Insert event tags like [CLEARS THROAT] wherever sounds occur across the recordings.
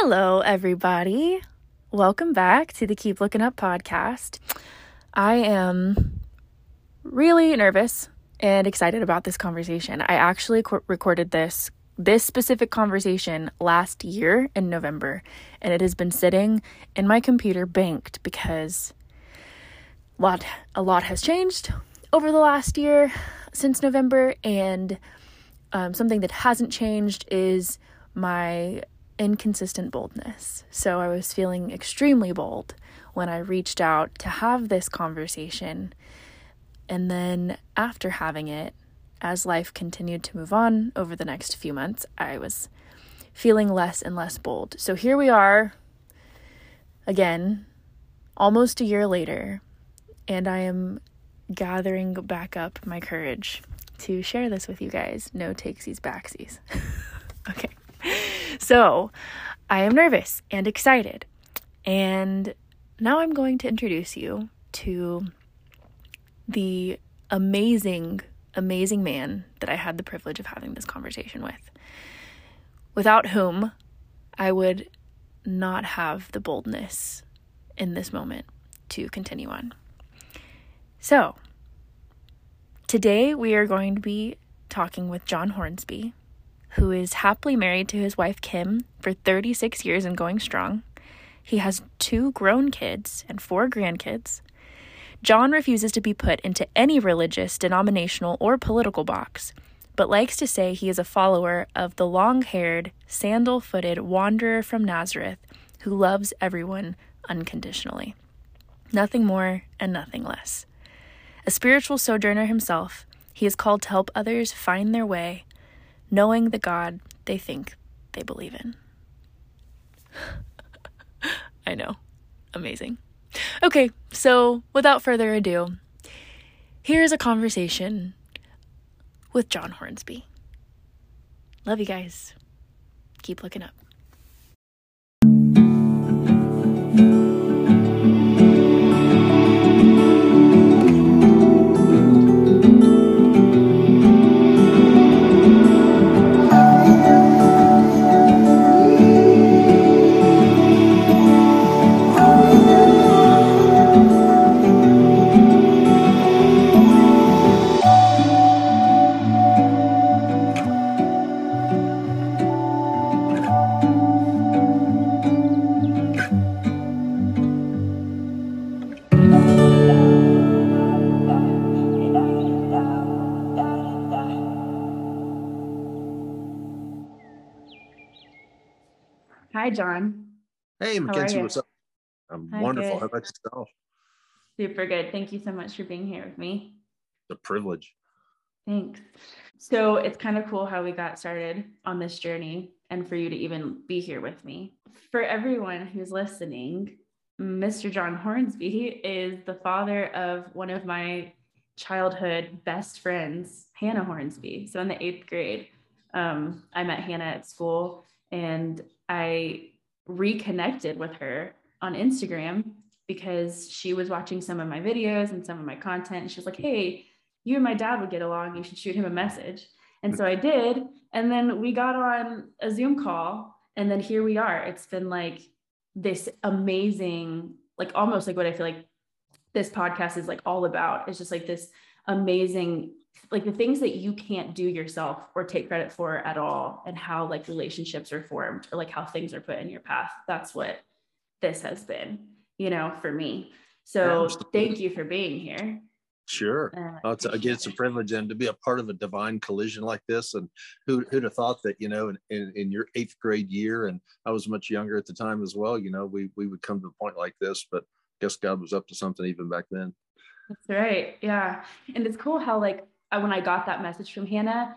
Hello, everybody. Welcome back to the Keep Looking Up podcast. I am really nervous and excited about this conversation. I actually co- recorded this this specific conversation last year in November, and it has been sitting in my computer banked because a lot a lot has changed over the last year since November, and um, something that hasn't changed is my inconsistent boldness. So I was feeling extremely bold when I reached out to have this conversation. And then after having it, as life continued to move on over the next few months, I was feeling less and less bold. So here we are again, almost a year later, and I am gathering back up my courage to share this with you guys. No takesies, backsies. [LAUGHS] okay. So I am nervous and excited. And now I'm going to introduce you to the amazing, amazing man that I had the privilege of having this conversation with, without whom I would not have the boldness in this moment to continue on. So, today we are going to be talking with John Hornsby, who is happily married to his wife Kim for 36 years and going strong. He has two grown kids and four grandkids. John refuses to be put into any religious, denominational, or political box, but likes to say he is a follower of the long haired, sandal footed wanderer from Nazareth who loves everyone unconditionally. Nothing more and nothing less. A spiritual sojourner himself, he is called to help others find their way knowing the God they think they believe in. [LAUGHS] I know. Amazing. Okay, so without further ado, here's a conversation with John Hornsby. Love you guys. Keep looking up. Hi, John. Hey, Mackenzie, what's up? I'm Hi, wonderful. Good. How about yourself? Super good. Thank you so much for being here with me. The privilege. Thanks. So it's kind of cool how we got started on this journey and for you to even be here with me. For everyone who's listening, Mr. John Hornsby is the father of one of my childhood best friends, Hannah Hornsby. So in the eighth grade, um, I met Hannah at school and I reconnected with her on Instagram because she was watching some of my videos and some of my content. And she was like, Hey, you and my dad would get along. You should shoot him a message. And so I did. And then we got on a Zoom call. And then here we are. It's been like this amazing, like almost like what I feel like this podcast is like all about. It's just like this amazing like the things that you can't do yourself or take credit for at all and how like relationships are formed or like how things are put in your path that's what this has been you know for me so thank you for being here Sure. Uh, it's, again, it's a privilege and to be a part of a divine collision like this. And who, who'd have thought that, you know, in, in, in, your eighth grade year, and I was much younger at the time as well, you know, we, we would come to a point like this, but I guess God was up to something even back then. That's right. Yeah. And it's cool how like when I got that message from Hannah,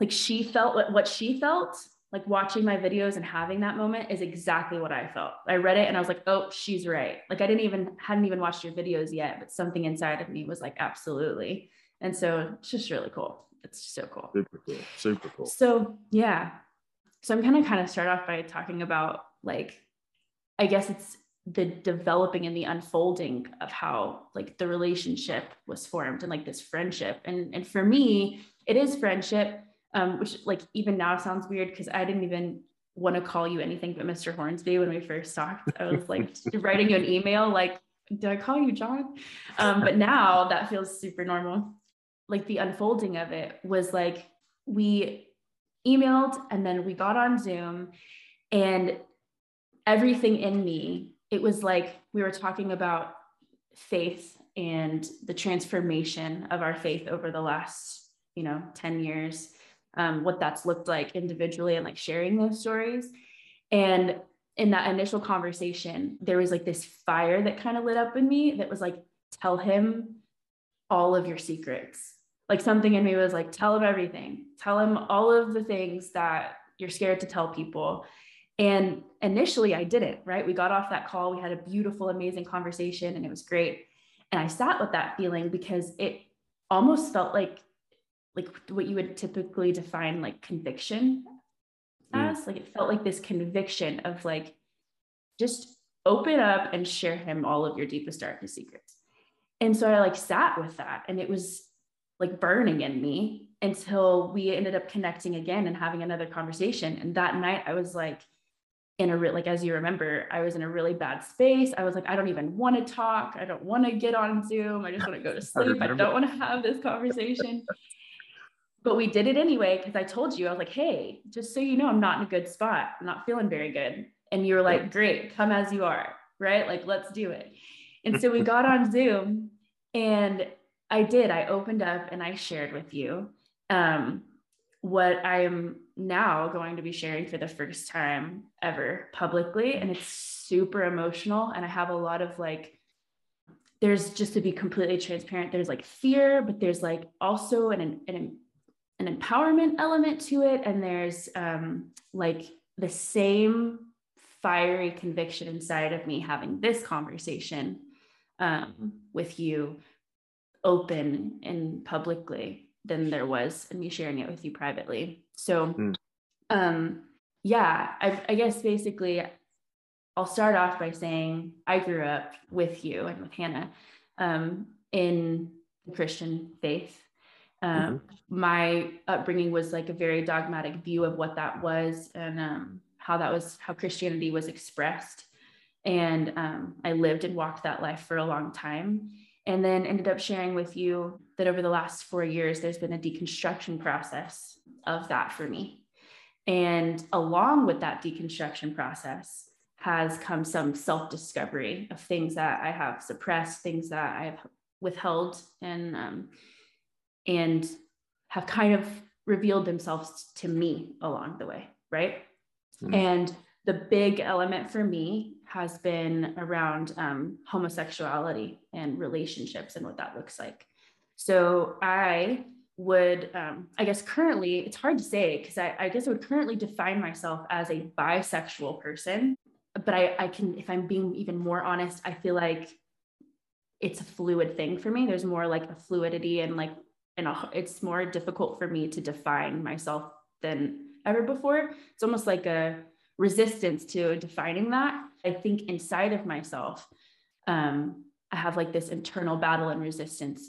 like she felt what, what she felt, like watching my videos and having that moment is exactly what I felt. I read it and I was like, oh, she's right. Like I didn't even hadn't even watched your videos yet, but something inside of me was like, absolutely. And so it's just really cool. It's so cool. Super cool. Super cool. So yeah. So I'm gonna kind of start off by talking about like, I guess it's the developing and the unfolding of how like the relationship was formed and like this friendship and and for me it is friendship um which like even now sounds weird because i didn't even want to call you anything but Mr. Hornsby when we first talked. I was like [LAUGHS] [LAUGHS] writing you an email, like, did I call you John? Um, but now that feels super normal. Like the unfolding of it was like we emailed and then we got on Zoom and everything in me, it was like we were talking about faith and the transformation of our faith over the last, you know, 10 years um, what that's looked like individually and like sharing those stories. And in that initial conversation, there was like this fire that kind of lit up in me that was like, tell him all of your secrets. Like something in me was like, tell him everything, tell him all of the things that you're scared to tell people. And initially, I didn't, right? We got off that call, we had a beautiful, amazing conversation, and it was great. And I sat with that feeling because it almost felt like like what you would typically define like conviction mm. as like it felt like this conviction of like just open up and share him all of your deepest darkest secrets and so i like sat with that and it was like burning in me until we ended up connecting again and having another conversation and that night i was like in a real like as you remember i was in a really bad space i was like i don't even want to talk i don't want to get on zoom i just want to go to [LAUGHS] sleep I, I don't want to have this conversation but we did it anyway because I told you I was like, hey, just so you know, I'm not in a good spot. I'm not feeling very good. And you were like, great, come as you are, right? Like, let's do it. And so we [LAUGHS] got on Zoom and I did. I opened up and I shared with you um, what I am now going to be sharing for the first time ever publicly. And it's super emotional. And I have a lot of like, there's just to be completely transparent, there's like fear, but there's like also an, an an empowerment element to it and there's um, like the same fiery conviction inside of me having this conversation um, with you open and publicly than there was in me sharing it with you privately so mm. um, yeah I, I guess basically i'll start off by saying i grew up with you and with hannah um, in the christian faith um, mm-hmm. My upbringing was like a very dogmatic view of what that was and um, how that was, how Christianity was expressed. And um, I lived and walked that life for a long time. And then ended up sharing with you that over the last four years, there's been a deconstruction process of that for me. And along with that deconstruction process, has come some self discovery of things that I have suppressed, things that I have withheld, and um, and have kind of revealed themselves to me along the way, right? Mm. And the big element for me has been around um, homosexuality and relationships and what that looks like. So I would, um, I guess currently, it's hard to say because I, I, guess I would currently define myself as a bisexual person. But I, I can, if I'm being even more honest, I feel like it's a fluid thing for me. There's more like a fluidity and like and it's more difficult for me to define myself than ever before. It's almost like a resistance to defining that. I think inside of myself, um, I have like this internal battle and resistance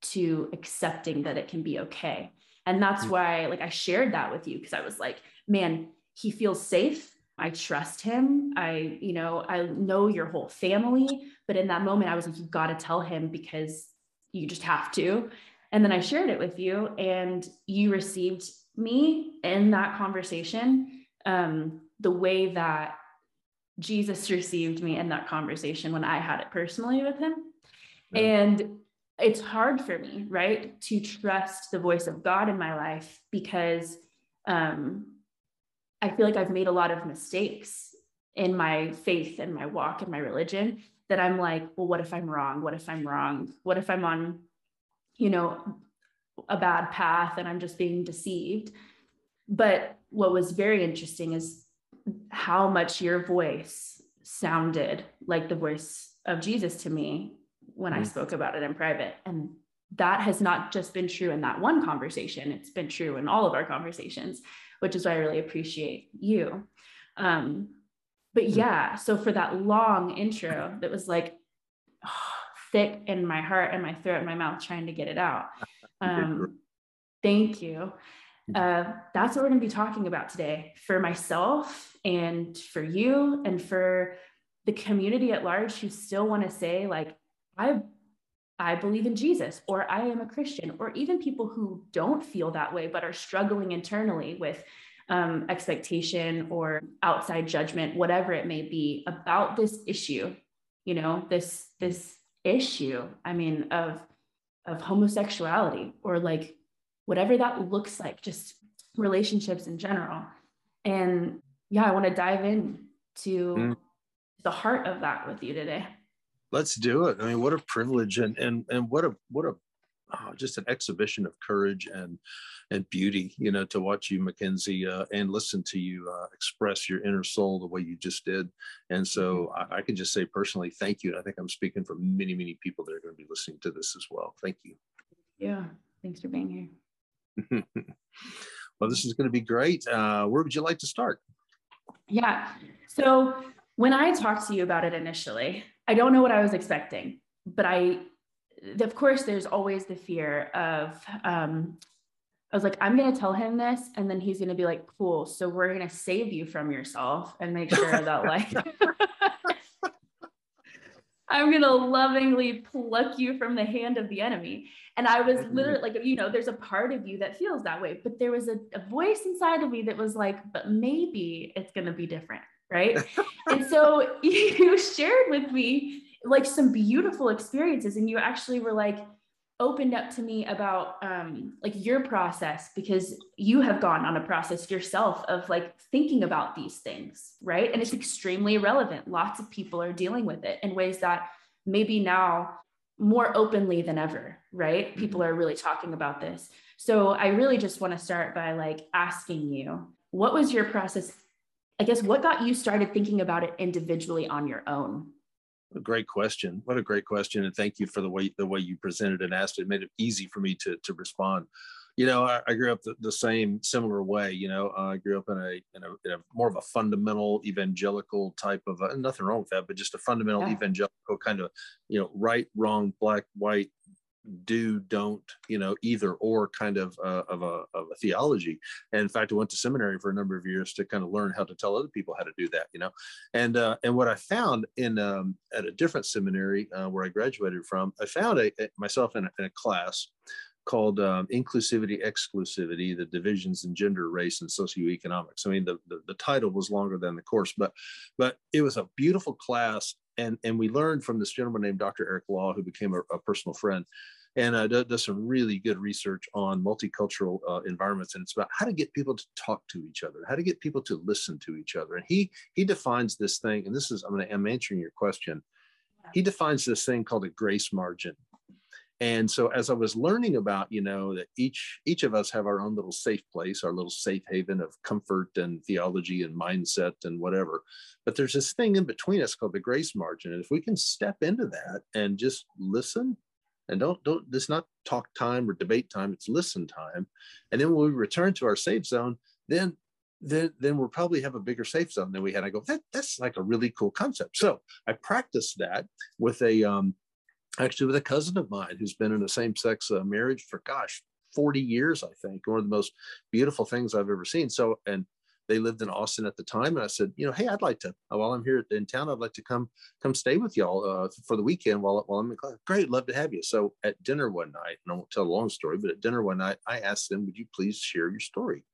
to accepting that it can be okay. And that's mm. why, like, I shared that with you because I was like, man, he feels safe. I trust him. I, you know, I know your whole family. But in that moment, I was like, you got to tell him because you just have to. And then I shared it with you, and you received me in that conversation um, the way that Jesus [LAUGHS] received me in that conversation when I had it personally with him. And it's hard for me, right, to trust the voice of God in my life because um, I feel like I've made a lot of mistakes in my faith and my walk and my religion that I'm like, well, what if I'm wrong? What if I'm wrong? What if I'm on you know, a bad path and I'm just being deceived. But what was very interesting is how much your voice sounded like the voice of Jesus to me when mm I spoke about it in private. And that has not just been true in that one conversation, it's been true in all of our conversations, which is why I really appreciate you. Um, but mm. yeah, so for that long intro that was like, oh, [SIGHS] thick in my heart and my throat and my mouth trying to get it out. [LAUGHS] Um, thank you. uh, that's what we're going to be talking about today for myself and for you and for the community at large who still want to say like i i believe in jesus or i am a christian or even people who don't feel that way but are struggling internally with um, expectation or outside judgment whatever it may be about this issue you know this this issue i mean of of homosexuality or like whatever that looks like just relationships in general and yeah i want to dive in to mm. the heart of that with you today let's do it i mean what a privilege and and and what a what a oh, just an exhibition of courage and and beauty, you know, to watch you, Mackenzie, uh, and listen to you uh, express your inner soul the way you just did. And so mm-hmm. I, I, can just say personally, thank you. And I think I'm speaking for many, many people that are going to be listening to this as well. Thank you. Yeah. Thanks for being here. [LAUGHS] well, this is going to be great. Uh, where would you like to start? Yeah. So when I talked to you about it initially, I don't know what I was expecting, but I, of course, there's always the fear of um, I was like, I'm going to tell him this. And then he's going to be like, cool. So we're going to save you from yourself and make sure that, like, [LAUGHS] I'm going to lovingly pluck you from the hand of the enemy. And I was literally like, you know, there's a part of you that feels that way, but there was a, a voice inside of me that was like, but maybe it's going to be different. Right. [LAUGHS] and so [LAUGHS] you shared with me like some beautiful experiences, and you actually were like, opened up to me about um, like your process because you have gone on a process yourself of like thinking about these things right and it's extremely relevant lots of people are dealing with it in ways that maybe now more openly than ever right mm-hmm. people are really talking about this so i really just want to start by like asking you what was your process i guess what got you started thinking about it individually on your own a great question. What a great question, and thank you for the way the way you presented and asked it. it made it easy for me to to respond. You know, I, I grew up the, the, same similar way. You know, I grew up in a, in a, in a more of a fundamental evangelical type of a, nothing wrong with that, but just a fundamental yeah. evangelical kind of you know right, wrong, black, white do don't you know either or kind of uh, of a of a theology. And in fact i went to seminary for a number of years to kind of learn how to tell other people how to do that you know? And uh, and what i found in um, at a different seminary uh, where i graduated from i found a, a myself in a, in a, class called um, inclusivity exclusivity the divisions in gender race and socioeconomics. I mean the, the the title was longer than the course but but it was a beautiful class. And and we learned from this gentleman named Dr. Eric Law, who became a, a personal friend, and uh, does some really good research on multicultural uh, environments. And it's about how to get people to talk to each other, how to get people to listen to each other. And he he defines this thing, and this is I'm going to I'm answering your question. He defines this thing called a grace margin. And so as I was learning about, you know, that each each of us have our own little safe place, our little safe haven of comfort and theology and mindset and whatever. But there's this thing in between us called the grace margin. And if we can step into that and just listen and don't don't it's not talk time or debate time it's listen time. And then when we return to our safe zone then then then we'll probably have a bigger safe zone than we had. I go that that's like a really cool concept. So i practiced that with a um actually with a cousin of mine who's been in a same-sex uh, marriage for gosh 40 years i think one of the most beautiful things i've ever seen. So and they lived in Austin at the time, and I said, you know, hey, I'd like to while I'm here in town, I'd like to come come stay with y'all uh, for the weekend while while I'm in class. Great, love to have you. So at dinner one night, and I won't tell a long story, but at dinner one night, I asked them, would you please share your story?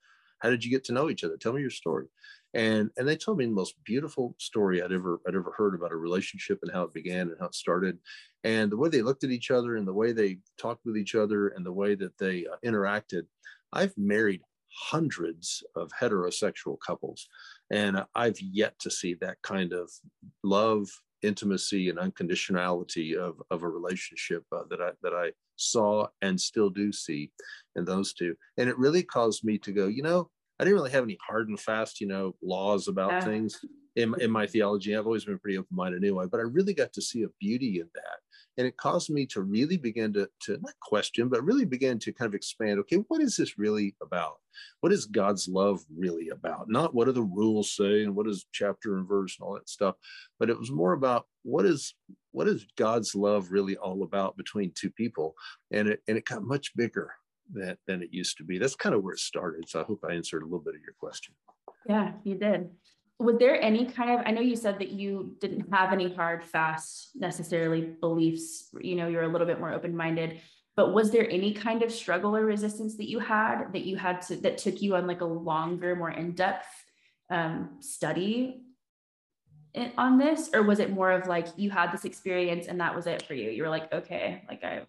How did you get to know each other? Tell me your story. And and they told me the most beautiful story I'd ever I'd ever heard about a relationship and how it began and how it started, and the way they looked at each other and the way they talked with each other and the way that they uh, interacted. I've married hundreds of heterosexual couples. And I've yet to see that kind of love, intimacy, and unconditionality of, of a relationship uh, that I that I saw and still do see in those two. And it really caused me to go, you know, I didn't really have any hard and fast, you know, laws about yeah. things in, in my theology. I've always been pretty open minded anyway, but I really got to see a beauty in that and it caused me to really begin to, to not question but really begin to kind of expand okay what is this really about what is god's love really about not what do the rules say and what is chapter and verse and all that stuff but it was more about what is what is god's love really all about between two people and it and it got much bigger than, than it used to be. That's kind of where it started. So I hope I answered a little bit of your question. Yeah, you did. Was there any kind of, I know you said that you didn't have any hard, fast necessarily beliefs, you know, you're a little bit more open minded, but was there any kind of struggle or resistance that you had that you had to, that took you on like a longer, more in depth um, study on this? Or was it more of like you had this experience and that was it for you? You were like, okay, like I,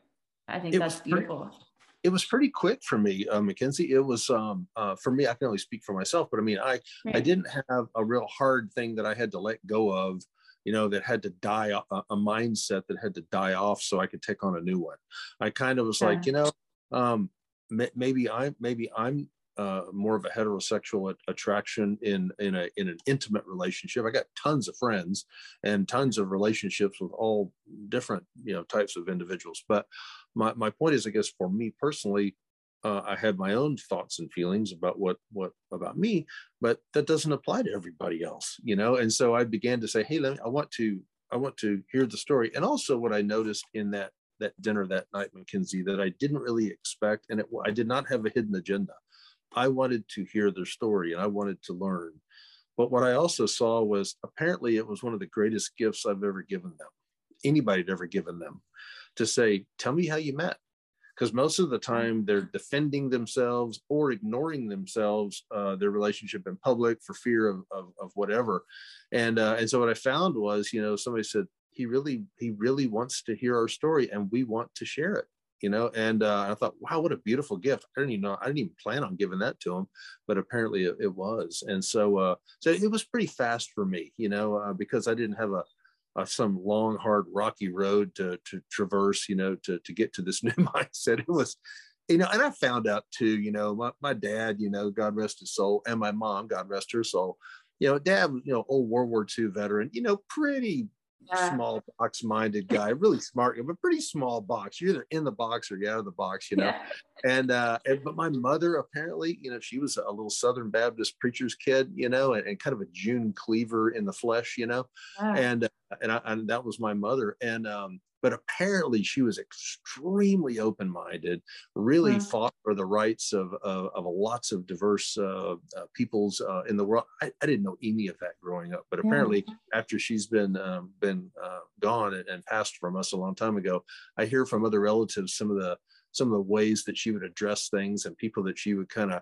I think it that's beautiful. Pretty, it was pretty quick for me, uh, Mackenzie. It was um, uh, for me. I can only speak for myself, but I mean, I right. I didn't have a real hard thing that I had to let go of. You know, that had to die a, a mindset that had to die off so I could take on a new one. I kind of was yeah. like, you know, um, maybe I'm maybe I'm uh, more of a heterosexual attraction in in a in an intimate relationship. I got tons of friends and tons of relationships with all different you know types of individuals. But my, my point is, I guess for me personally, uh, I had my own thoughts and feelings about what what about me, but that doesn't apply to everybody else, you know. And so I began to say, hey, let me, I want to I want to hear the story. And also, what I noticed in that that dinner that night, Mackenzie, that I didn't really expect, and it, I did not have a hidden agenda. I wanted to hear their story and I wanted to learn. But what I also saw was apparently it was one of the greatest gifts I've ever given them. Anybody had ever given them to say, tell me how you met. Because most of the time they're defending themselves or ignoring themselves, uh, their relationship in public for fear of, of, of whatever. And, uh, and so what I found was, you know, somebody said, he really, he really wants to hear our story and we want to share it you know and uh, i thought wow what a beautiful gift i didn't even know i didn't even plan on giving that to him but apparently it, it was and so uh, so it was pretty fast for me you know uh, because i didn't have a uh, some long, hard, rocky road to to traverse, you know, to to get to this [LAUGHS] new mindset. It was, you know, and I found out too, you know, my, my dad, you know, God rest his soul, and my mom, God rest her soul, you know, dad, you know, old World War II veteran, you know, pretty yeah. small box minded guy, really smart, but pretty small box. You're either in the box or you're out of the box, you know. Yeah. And uh, and but my mother apparently, you know, she was a little Southern Baptist preacher's kid, you know, and, and kind of a June Cleaver in the flesh, you know. Yeah. And uh, and I, and that was my mother. And um, but apparently she was extremely open-minded really mm-hmm. fought for the rights of, of, of lots of diverse uh, uh, peoples uh, in the world I, I, didn't know any of that growing up but apparently yeah. after she's been um, been uh, gone and, and, passed from us a long time ago i hear from other relatives some of the some of the ways that she would address things and people that she would kind of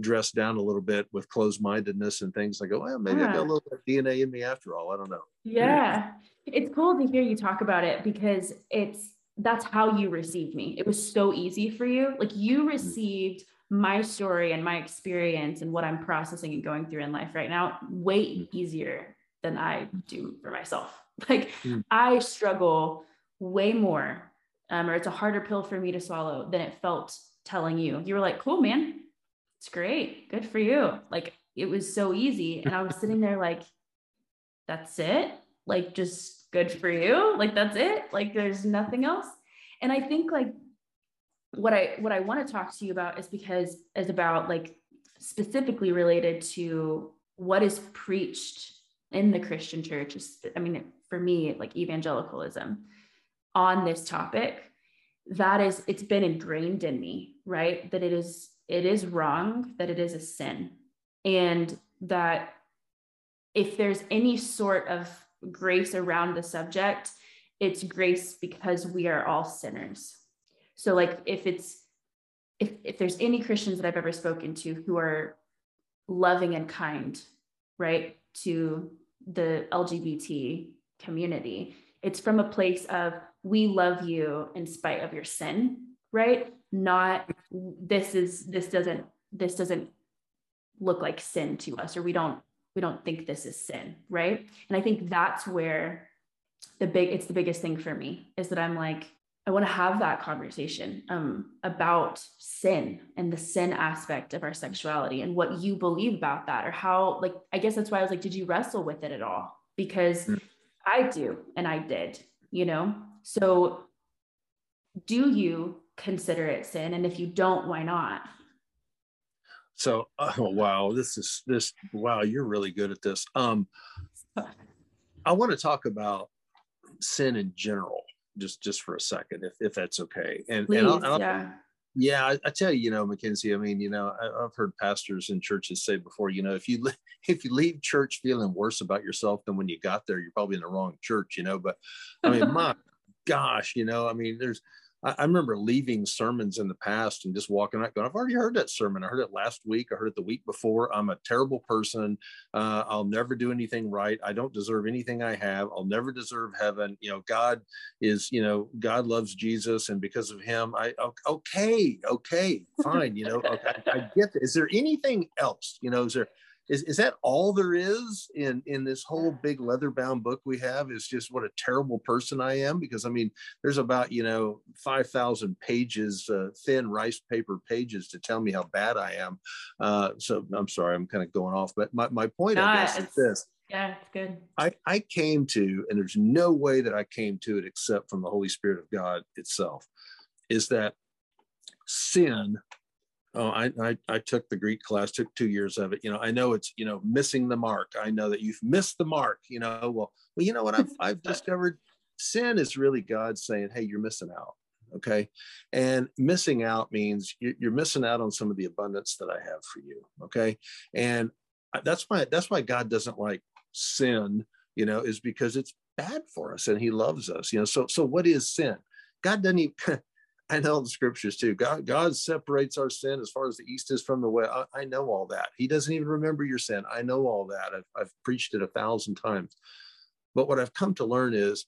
dress down a little bit with closed mindedness and things. I go, well, maybe yeah. I got a little DNA in me after all. I don't know. Yeah. It's cool to hear you talk about it because it's that's how you received me. It was so easy for you. Like you mm-hmm. received my story and my experience and what I'm processing and going through in life right now way mm-hmm. easier than I do for myself. [LAUGHS] Like mm. I struggle way more, um, or it's a harder pill for me to swallow than it felt telling you. You were like, cool, man it's great. Good for you. Like it was so easy. And I was sitting there like, that's it. Like just good for you. Like that's it. Like there's nothing else. And I think like what I what I want to talk to you about is because is about like specifically related to what is preached in the Christian church. Is I mean, for me, like evangelicalism on this topic, that is, it's been ingrained in me, right? That it is it is wrong, that it is a sin, and that if there's any sort of grace around the subject, it's grace because we are all sinners. So, like, if it's if, if there's any Christians that I've ever spoken to who are loving and kind, right, to the LGBT community, it's from a place of we love you in spite of your sin, right? Not this is this doesn't this doesn't look like sin to us or we don't we don't think this is sin right? And i think that's where the big it's the biggest thing for me is that i'm like i want to have that conversation um, about sin and the sin aspect of our sexuality and what you believe about that or how like i guess that's why i was like did you wrestle with it at all? Because mm. i do and i did you know? So do you consider it sin and if you don't why not so oh [LAUGHS] wow this is this wow you're really good at this um i want to talk about sin in general just just for a second if, if that's okay and, Please, and, I'll, yeah. Yeah, I, I, tell you, you know, Mackenzie. I mean, you know, I, have heard pastors in churches say before, you know, if you [LAUGHS] if you leave church feeling worse about yourself than when you got there, you're probably in the wrong church, you know. But I mean, [LAUGHS] my gosh, you know, I mean, there's I, I, remember leaving sermons in the past and just walking out going, I've already heard that sermon. I heard it last week. I heard it the week before. I'm a terrible person. Uh, I'll never do anything right. I don't deserve anything I have. I'll never deserve heaven. You know, God is, you know, God loves Jesus. And because of him, I, okay, okay, fine. You know, okay, I, get that. Is there anything else? You know, is there, is, is that all there is in in this whole big leather bound book we have is just what a terrible person i am? Because i mean there's about you know 5000 pages uh, thin rice paper pages to tell me how bad i am. Uh, so i'm sorry i'm kind of going off but my, my point I guess is this. Yeah it's good. I, I came to and there's no way that i came to it except from the holy spirit of god itself is that sin oh I, I, I took the greek class took two years of it. You know i know it's you know missing the mark. I know that you've missed the mark you know well well you know what? I've, I've [LAUGHS] discovered sin is really god saying hey you're missing out okay? And missing out means you're missing out on some of the abundance that i have for you okay? And that's why that's why god doesn't like sin you know is because it's bad for us and he loves us you know? So so what is sin? God doesn't even [LAUGHS] I know the scriptures too. God, God separates our sin as far as the east is from the west. I, I, know all that. He doesn't even remember your sin. I know all that. I've, I've preached it a thousand times. But what I've come to learn is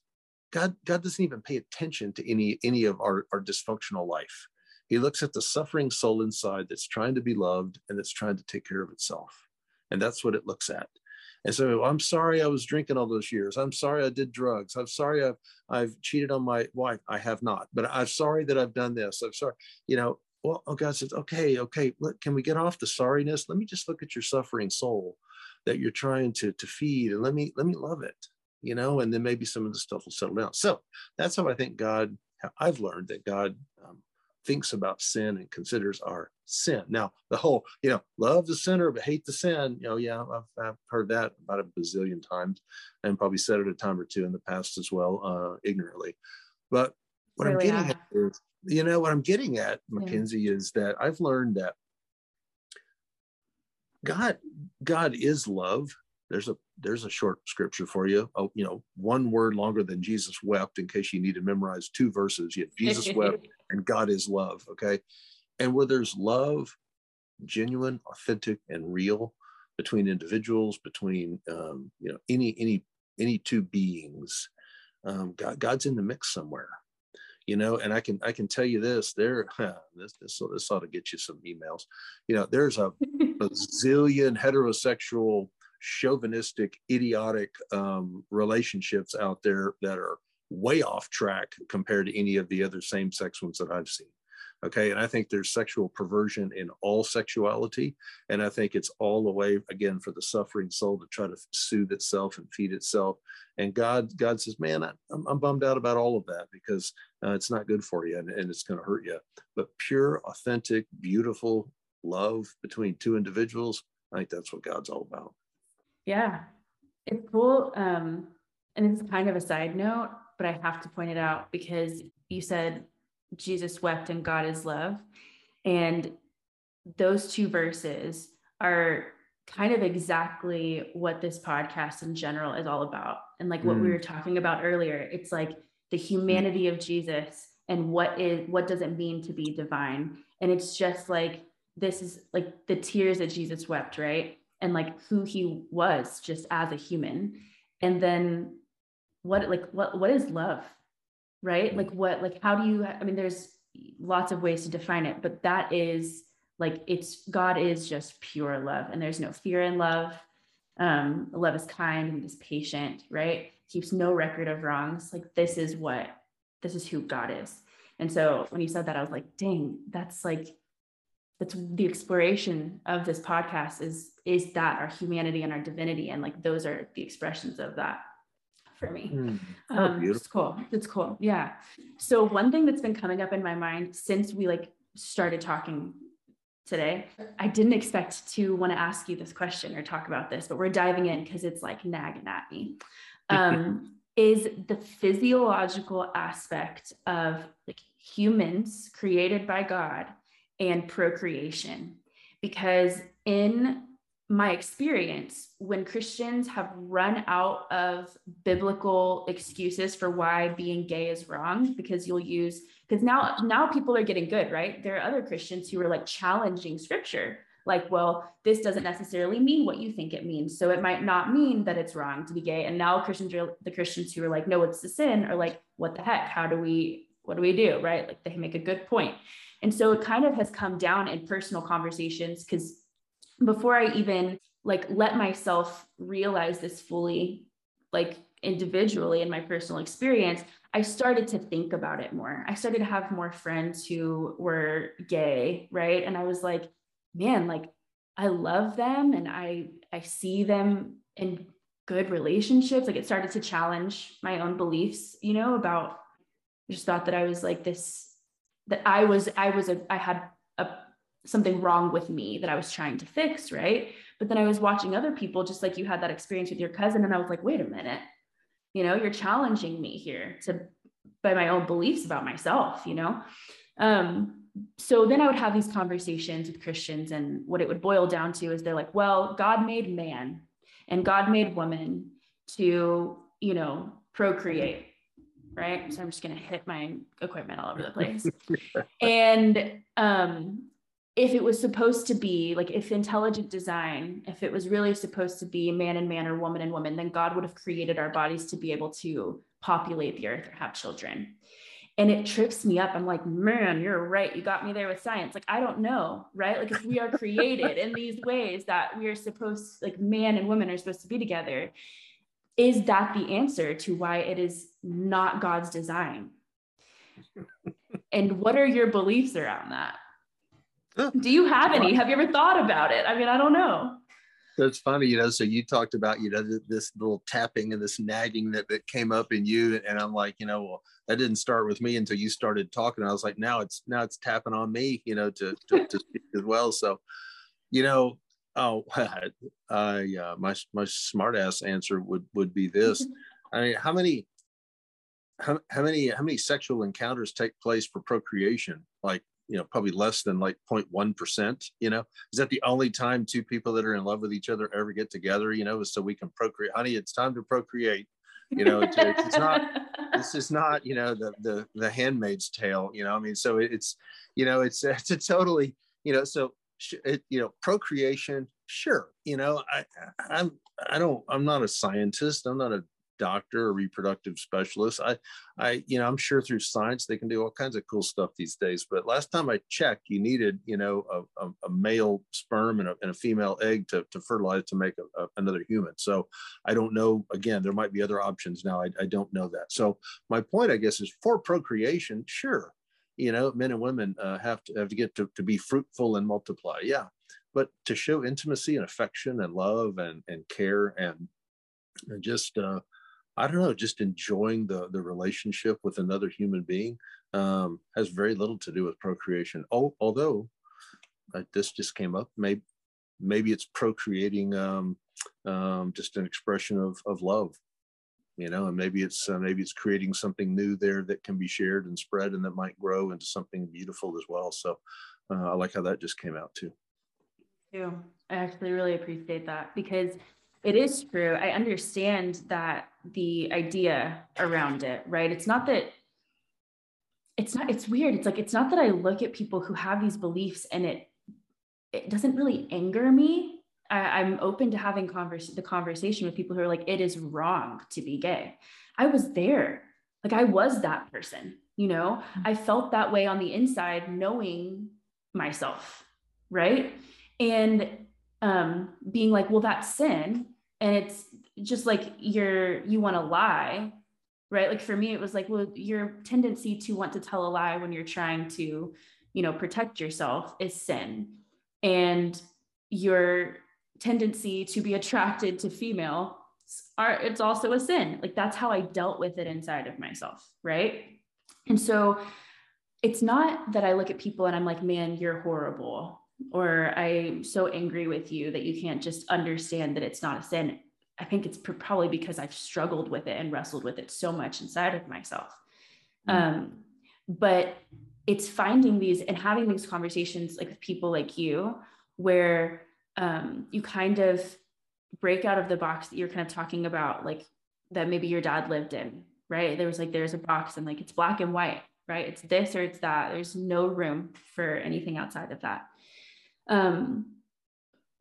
God, God doesn't even pay attention to any, any of our, our dysfunctional life. He looks at the suffering soul inside that's trying to be loved and that's trying to take care of itself. And that's what it looks at and so I'm sorry I was drinking all those years. I'm sorry I did drugs. I'm sorry I've I've cheated on my wife. I have not, but I'm sorry that I've done this. I'm sorry. You know, well, oh God says, okay, okay, look, can we get off the sorriness? Let me just look at your suffering soul that you're trying to to feed, and let me let me love it. You know, and then maybe some of the stuff will settle down. So that's how I think God. I've learned that God um, thinks about sin and considers our sin. Now, the whole, you know, love the sinner but hate the sin, you know, yeah, I've, I've heard that about a bazillion times and probably said it a time or two in the past as well, uh, ignorantly. But what really I'm getting at is, you know, what I'm getting at, Mackenzie, yeah. is that I've learned that God, God is love. There's a there's a short scripture for you. Oh, you know, one word longer than Jesus wept, in case you need to memorize two verses. Yet Jesus wept, [LAUGHS] and God is love. Okay, and where there's love, genuine, authentic, and real between individuals, between um, you know any any any two beings, um, God, God's in the mix somewhere. You know, and I can I can tell you this: there, [LAUGHS] this this this ought to get you some emails. You know, there's a, [LAUGHS] a zillion heterosexual, chauvinistic, idiotic um, relationships out there that are way off track compared to any of the other same-sex ones that I've seen. Okay. And I think there's sexual perversion in all sexuality. And I think it's all the way, again, for the suffering soul to try to soothe itself and feed itself. And God, God says, man, I, am I'm bummed out about all of that because uh, it's not good for you and, and it's going to hurt you. But pure, authentic, beautiful love between two individuals, I think that's what God's all about. Yeah. It's cool. Um, and it's kind of a side note, but I have to point it out because you said Jesus wept and God is love. And those two verses are kind of exactly what this podcast in general is all about. And like what mm. we were talking about earlier, it's like the humanity of Jesus and what is what does it mean to be divine? And it's just like this is like the tears that Jesus wept, right? And like who he was just as a human. And then what like what what is love? Right? Like what like how do you i mean there's lots of ways to define it but that is like it's god is just pure love and there's no fear in love. Um love is kind and is patient right? Keeps no record of wrongs. Like this is what this is who god is. And so when you said that i was like dang that's like that's the exploration of this podcast is is that our humanity and our divinity and like those are the expressions of that for me. Mm. Oh, um, it's cool. It's cool. Yeah. So one thing that's been coming up in my mind since we like started talking today, I didn't expect to want to ask you this question or talk about this, but we're diving in because it's like nagging at me. [LAUGHS] Um, is the physiological aspect of like humans created by God and procreation. Because in my experience, when Christians have run out of biblical excuses for why being gay is wrong, because you'll use because now now people are getting good, right? There are other Christians who are like challenging scripture like, well, this doesn't necessarily mean what you think it means. So it might not mean that it's wrong to be gay. And now Christians are the Christians who are like, no, it's a sin, are like, what the heck? How do we, what do we do? Right. Like they make a good point. And so it kind of has come down in personal conversations because before I even like let myself realize this fully, like individually in my personal experience, I started to think about it more. I started to have more friends who were gay, right? And I was like, man, like I love them and I I see them in good relationships. Like it started to challenge my own beliefs, you know, about I just thought that I was like this, that I was, I was a, I had something wrong with me that I was trying to fix, right? But then I was watching other people, just like you had that experience with your cousin, and I was like, wait a minute, you know, you're challenging me here to by my own beliefs about myself, you know. Um, so then I would have these conversations with Christians, and what it would boil down to is they're like, well, God made man and God made woman to, you know, procreate, right? So I'm just going to hit my equipment all over the place. [LAUGHS] and um, if it was supposed to be like, if intelligent design, if it was really supposed to be man and man or woman and woman, then God would have created our bodies to be able to populate the earth or have children and it trips me up. I'm like, man, you're right. You got me there with science. Like, I don't know, right? Like, if we are created in these [LAUGHS] ways that we are supposed, like, man and woman are supposed to be together, is that the answer to why it is not God's design? [LAUGHS] and what are your beliefs around that? Do you have any? Have you ever thought about it? I mean, I don't know. That's funny, you know. So you talked about, you know, this little tapping and this nagging that, that came up in you, and I'm like, you know, well, that didn't start with me until you started talking. I was like, now it's now it's tapping on me, you know, to to, to [LAUGHS] speak as well. So, you know, oh, [LAUGHS] I uh, my my smartass answer would would be this. I mean, how many how, how many how many sexual encounters take place for procreation? Like you know probably less than like 0.1% you know? Is that the only time two people that are in love with each other ever get together you know so we can procreate? Honey it's time to procreate you know? It's, it's not [LAUGHS] this is not you know the the the handmaid's tale you know? I mean so it's you know it's [LAUGHS] it's a totally you know so it, you know procreation sure you know? I i'm i don't i'm not a scientist i'm not a doctor or reproductive specialist. I, I, you know, I'm sure through science they can do all kinds of cool stuff these days. But last time I checked, you needed, you know, a, a, a male sperm and a, and a, female egg to, to fertilize to make another human. So I don't know. Again, there might be other options now. I, I don't know that. So my point, I guess, is for procreation, sure, you know, men and women uh, have to have to get to, to be fruitful and multiply. Yeah, but to show intimacy and affection and love and and care and and just uh, I don't know, just enjoying the the relationship with another human being um, has very little to do with procreation. Oh, although uh, this just came up, maybe maybe it's procreating um, um, just an expression of of love, you know, and maybe it's uh, maybe it's creating something new there that can be shared and spread and that might grow into something beautiful as well. So uh, I like how that just came out too. Too. I actually really appreciate that because it is true. I understand that the idea around it, right? It's not that it's not it's weird. It's like it's not that I look at people who have these beliefs and it it doesn't really anger me. I, am open to having converse, the conversation with people who are like, it is wrong to be gay. I was there. Like I was that person, you know, mm-hmm. I felt that way on the inside, knowing myself, right? And um, being like, well, that's sin. And it's just like you're, you want to lie, right? Like for me, it was like, well, your tendency to want to tell a lie when you're trying to, you know, protect yourself is sin. And your tendency to be attracted to female are, it's also a sin. Like that's how I dealt with it inside of myself, right? And so it's not that I look at people and I'm like, man, you're horrible or I'm so angry with you that you can't just understand that it's not a sin. I think it's probably because I've struggled with it and wrestled with it so much inside of myself. Mm-hmm. Um, but it's finding these and having these conversations like with people like you where um, you kind of break out of the box that you're kind of talking about like that maybe your dad lived in right there was like there's a box and like it's black and white right it's this or it's that there's no room for anything outside of that um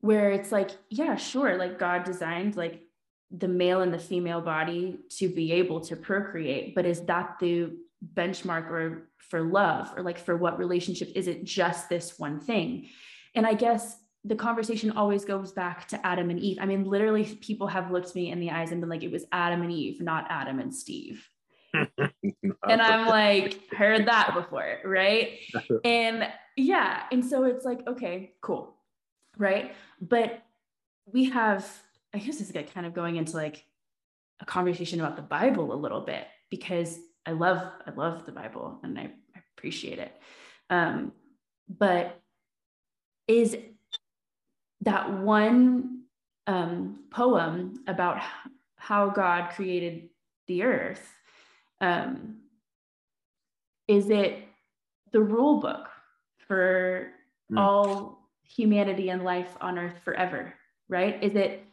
where it's like yeah sure like god designed like the male and the female body to be able to procreate but is that the benchmark or for love or like for what relationship? Is it just this one thing? And i guess the conversation always goes back to adam and eve. I mean literally people have looked me in the eyes and been like it was adam and eve not adam and steve. [LAUGHS] And i'm like heard that before right? [LAUGHS] And yeah and so it's like okay cool right but we have i guess this is kind of going into like a conversation about the bible a little bit because I love I love the Bible and I, I appreciate it. Um, but is that one um, poem about how God created the earth? Um, is it the rule book for mm. all humanity and life on earth forever? Right? Is it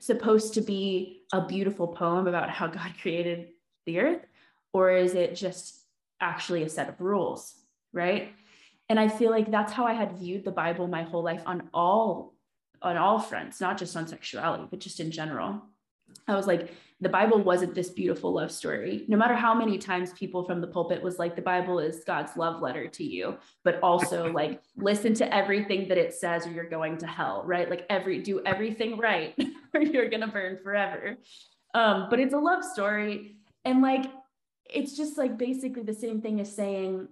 supposed to be a beautiful poem about how God [LAUGHS] created the earth? or is it just actually a set of rules right and i feel like that's how i had viewed the bible my whole life on all on all fronts not just on sexuality but just in general i was like the bible wasn't this beautiful love story. No matter how many times people from the pulpit was like the bible is god's love letter to you but also [LAUGHS] like listen to everything that it says or you're going to hell right? Like every do everything right [LAUGHS] or you're going to burn forever. Um but it's a love story and like it's just like basically the same thing as saying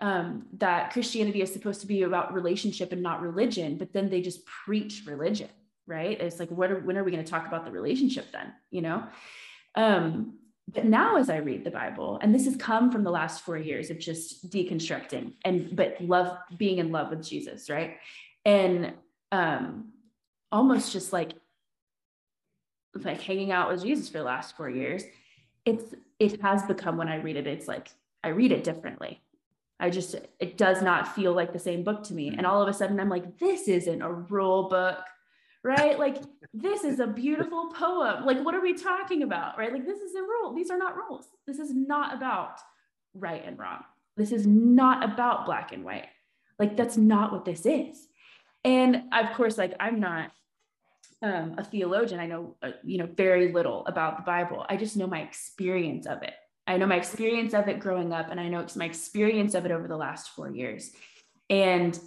um, that Christianity is supposed to be about relationship and not religion, but then they just preach religion, right? It's like, what are, when are we going to talk about the relationship then? You know? Um, but now as I read the Bible, and this has come from the last four years of just deconstructing and but love being in love with Jesus, right? And um, almost just like like hanging out with Jesus for the last four years, it's it has become when I read it, it's like I read it differently. I just it does not feel like the same book to me. And all of a sudden I'm like, this isn't a rule book, right? Like [LAUGHS] this is a beautiful poem. Like, what are we talking about? Right? Like, this is a rule. These are not rules. This is not about right and wrong. This is not about black and white. Like, that's not what this is. And of course, like I'm not um, a theologian. I know, uh, you know, very little about the Bible. I just know my experience of it. I know my experience of it growing up, and I know it's my experience of it over the last four years. And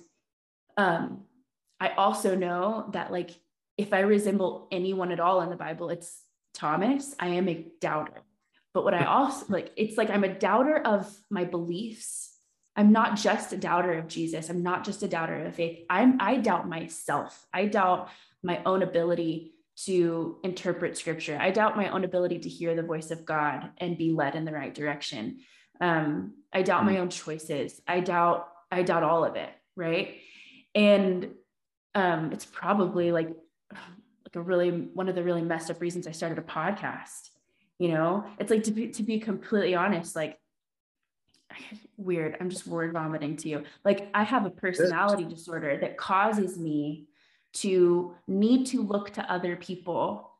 um, I also know that, like, if I resemble anyone at all in the Bible, it's Thomas. I am a doubter. But what I [LAUGHS] also like, it's like I'm a doubter of my beliefs. I'm not just a doubter of Jesus. I'm not just a doubter of faith. I'm I doubt myself. I doubt my own ability to interpret scripture. I doubt my own ability to hear the voice of God and be led in the right direction. Um, I doubt mm my own choices. I doubt, I doubt all of it. Right. And um, it's probably like, like a really, one of the really messed up reasons I started a podcast. You know, it's like to be, to be completely honest, like [SIGHS] weird. I'm just word vomiting to you. Like I have a personality disorder that causes me to need to look to other people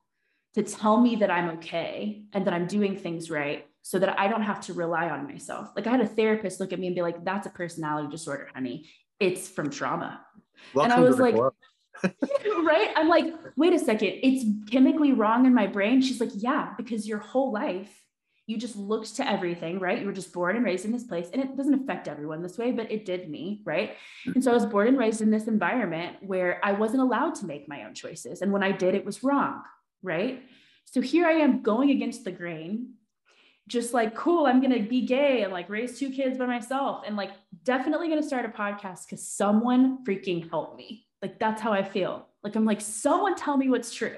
to tell me that I'm okay and that I'm doing things right so that I don't have to rely on myself. Like I had a therapist look at me and be like, that's a personality disorder, honey. It's from trauma. Welcome and I was like, [LAUGHS] right? I'm like, wait a second, it's chemically wrong in my brain. She's like, yeah, because your whole life you just looked to everything, right? You were just born and raised in this place. And it doesn't affect everyone this way, but it did me, right? And so I was born and raised in this environment where I wasn't allowed to make my own choices. And when I did, it was wrong, right? So here I am going against the grain, just like, cool, I'm going to be gay and like raise two kids by myself and like definitely going to start a podcast because someone freaking helped me. Like that's how I feel. Like I'm like, someone tell me what's true.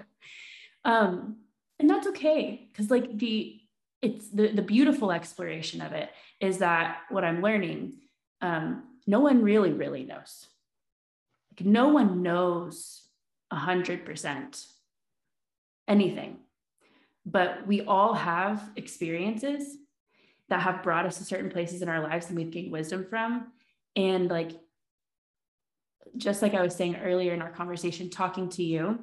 Um, and that's okay because like the it's the, the beautiful exploration of it is that what I'm learning, um, no one really, really knows. Like no one knows a hundred percent anything, but we all have experiences that have brought us to certain places in our lives and we've gained wisdom from. And like, just like I was saying earlier in our conversation, talking to you,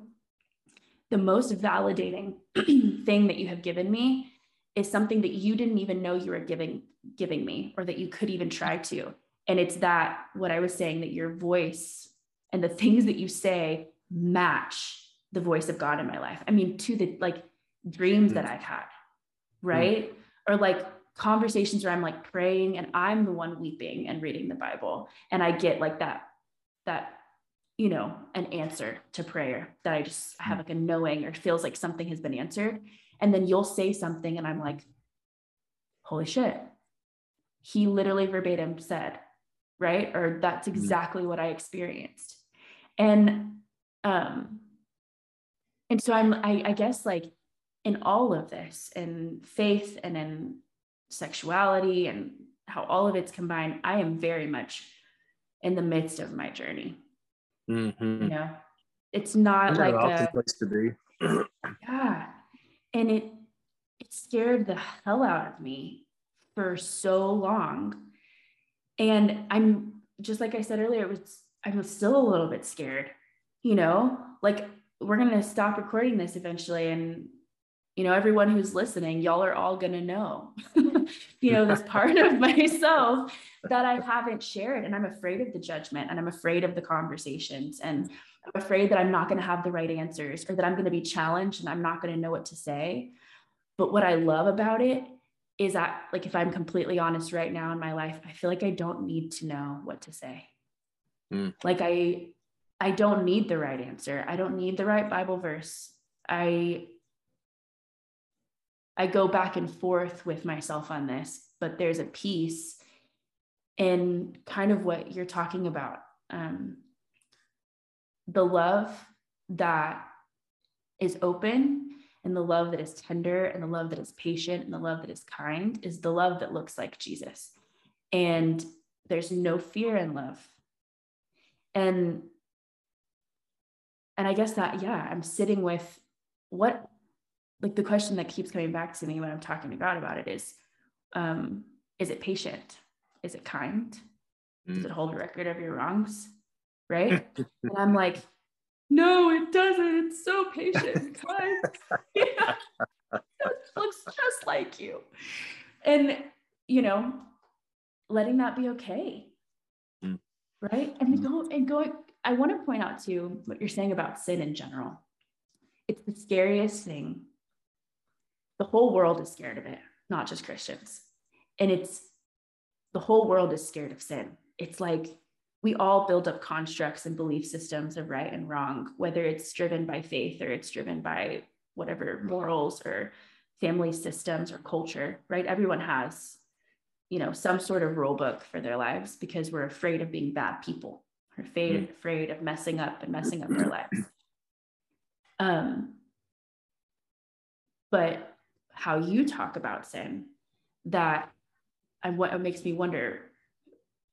the most validating [CLEARS THROAT] thing that you have given me is something that you didn't even know you were giving giving me or that you could even try to and it's that what i was saying that your voice and the things that you say match the voice of god in my life i mean to the like dreams mm. that i've had right mm. or like conversations where i'm like praying and i'm the one weeping and reading the bible and i get like that that you know an answer to prayer that i just have mm. like a knowing or feels like something has been answered and then you'll say something and i'm like holy shit he literally verbatim said right or that's mm-hmm. exactly what i experienced and um and so i'm I, I guess like in all of this in faith and in sexuality and how all of it's combined i am very much in the midst of my journey. Mm-hmm. you know it's not like a place to be. [CLEARS THROAT] Yeah. And it it scared the hell out of me for so long. And i'm just like i said earlier it was i'm still a little bit scared you know? Like we're going to stop recording this eventually and you know everyone who's listening y'all are all going to know [LAUGHS] you know this [LAUGHS] part of myself that i haven't shared and i'm afraid of the judgment and i'm afraid of the conversations and I'm afraid that I'm not going to have the right answers or that I'm going to be challenged and I'm not going to know what to say. But what I love about it is that, like, if I'm completely honest right now in my life, I feel like I don't need to know what to say. Mm. Like, I, I don't need the right answer. I don't need the right Bible verse. I, I go back and forth with myself on this, but there's a piece in kind of what you're talking about. Um, the love that is open and the love that is tender and the love that is patient and the love that is kind is the love that looks like Jesus. And there's no fear in love. And and I guess that yeah, I'm sitting with what like the question that keeps coming back to me when I'm talking to God about it is um is it patient? Is it kind? Mm. Does it hold a record of your wrongs? right? [LAUGHS] and I'm like, no, it doesn't. It's so patient. [LAUGHS] kind. [LAUGHS] yeah. It looks just like you. And, you know, letting that be okay. Mm. Right. And mm. go and going, I want to point out too what you're saying about sin in general. It's the scariest thing. The whole world is scared of it, not just Christians. And it's the whole world is scared of sin. It's like we all build up constructs and belief systems of right and wrong, whether it's driven by faith or it's driven by whatever morals or family systems or culture, right? Everyone has, you know, some sort of rule book for their lives because we're afraid of being bad people. We're afraid, mm. afraid of messing up and messing up our lives. Um, but how you talk about sin, that and what makes me wonder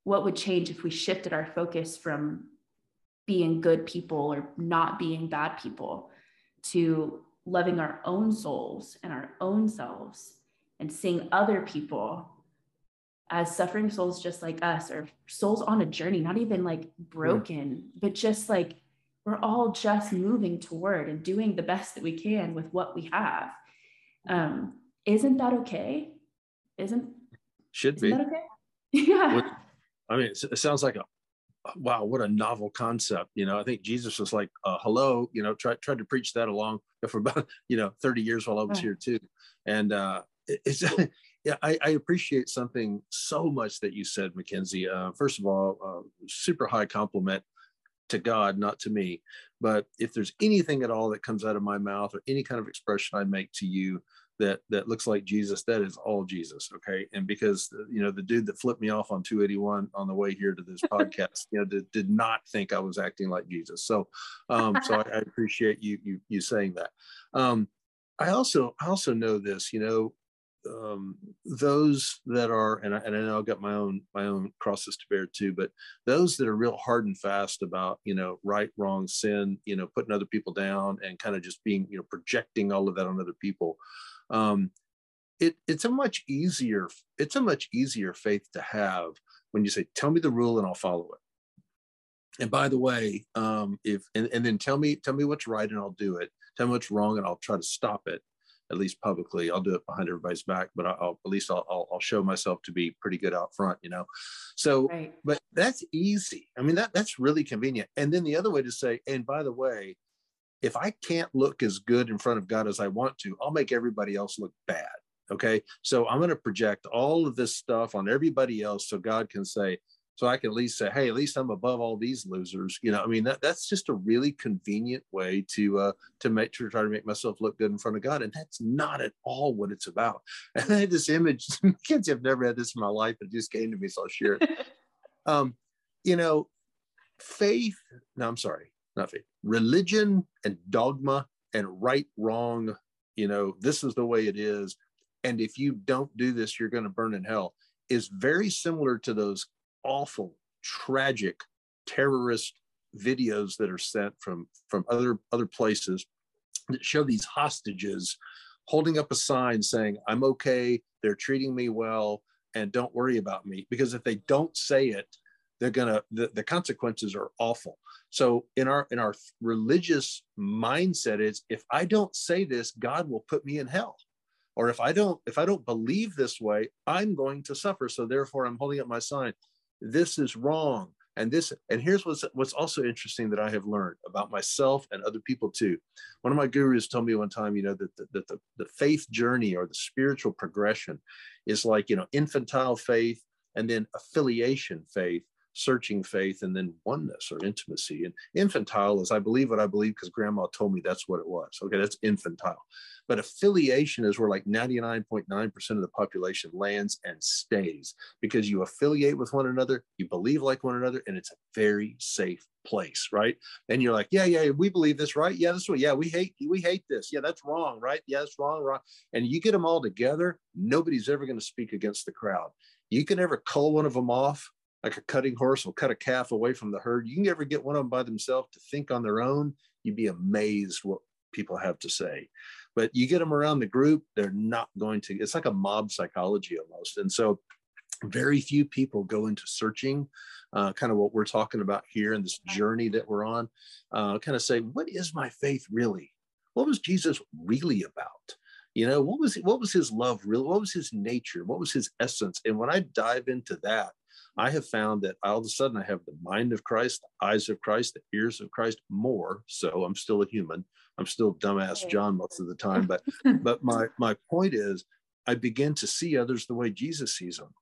what would change if we shifted our focus from being good people or not being bad people to loving our own souls and our own selves and seeing other people as suffering souls just like us or souls on a journey not even like broken but just like we're all just moving toward and doing the best that we can with what we have um isn't that okay isn't should isn't be okay [LAUGHS] yeah I mean, it sounds like a wow, what a novel concept. You know, I think Jesus was like, uh, hello, you know, tried tried to preach that along for about [LAUGHS] you know 30 years while I was here too, and uh, it's. [LAUGHS] yeah, I, I, appreciate something so much that you said, Mackenzie. Uh, first of all, uh, super high compliment to God, not to me. But if there's anything at all that comes out of my mouth or any kind of expression I make to you that that looks like Jesus, that is all Jesus. Okay. And because you know, the dude that flipped me off on 281 on the way here to this [LAUGHS] podcast, you know, did, did not think I was acting like Jesus. So um, so I, I, appreciate you you you saying that. Um, I also I also know this, you know, um, those that are, and I, and I know I've got my own my own crosses to bear too, but those that are real hard and fast about you know right, wrong, sin, you know, putting other people down and kind of just being you know projecting all of that on other people um, it, it's a much easier it's a much easier faith to have when you say tell me the rule and i'll follow it. And by the way um, if and, and then tell me tell me what's right and i'll do it. Tell me what's wrong and i'll try to stop it at least publicly i'll do it behind everybody's back but i'll at least i'll, I'll, I'll show myself to be pretty good out front you know so right. but that's easy i mean that that's really convenient and then the other way to say and by the way if i can't look as good in front of god as i want to i'll make everybody else look bad Okay. So I'm going to project all of this stuff on everybody else so God can say, so I can at least say, hey, at least I'm above all these losers. You know, I mean, that, that's just a really convenient way to uh, to make to try to make myself look good in front of God. And that's not at all what it's about. [LAUGHS] And I had this image, [LAUGHS] kids have never had this in my life. It just came to me, so I'll share it. [LAUGHS] um, you know, faith, no, I'm sorry, not faith, religion and dogma and right, wrong, you know, this is the way it is and if you don't do this you're going to burn in hell is very similar to those awful tragic terrorist videos that are sent from from other other places that show these hostages holding up a sign saying i'm okay they're treating me well and don't worry about me because if they don't say it they're gonna the, the consequences are awful. So in our in our religious mindset is if i don't say this god will put me in hell. Or if i don't if i don't believe this way i'm going to suffer. So therefore i'm holding up my sign this is wrong. And this and here's what's what's also interesting that i have learned about myself and other people too. One of my gurus told me one time you know that the, that the, the faith journey or the spiritual progression is like you know infantile faith and then affiliation faith searching faith and then oneness or intimacy and infantile is i believe what i believe because grandma told me that's what it was okay that's infantile but affiliation is where like 99.9% of the population lands and stays because you affiliate with one another, you believe like one another, and it's a very safe place, right? And you're like, yeah, yeah, we believe this, right? Yeah, this way. Yeah, we hate we hate this. Yeah, that's wrong, right? Yeah, that's wrong, wrong. And you get them all together, nobody's ever going to speak against the crowd. You can never cull one of them off like a cutting horse will cut a calf away from the herd. You can never get one of them by themselves to think on their own. You'd be amazed what people have to say. But you get them around the group they're not going to it's like a mob psychology almost. And so very few people go into searching uh, kind of what we're talking about here in this journey that we're on uh, kind of say what is my faith really? What was jesus really about? You know what was what was his love really what was his nature? What was his essence? And when i dive into that I have found that all of a sudden I have the mind of Christ, the eyes of Christ, the ears of Christ more. So I'm still a human, I'm still dumbass John most of the time, but [LAUGHS] but my my point is I begin to see others the way Jesus sees them.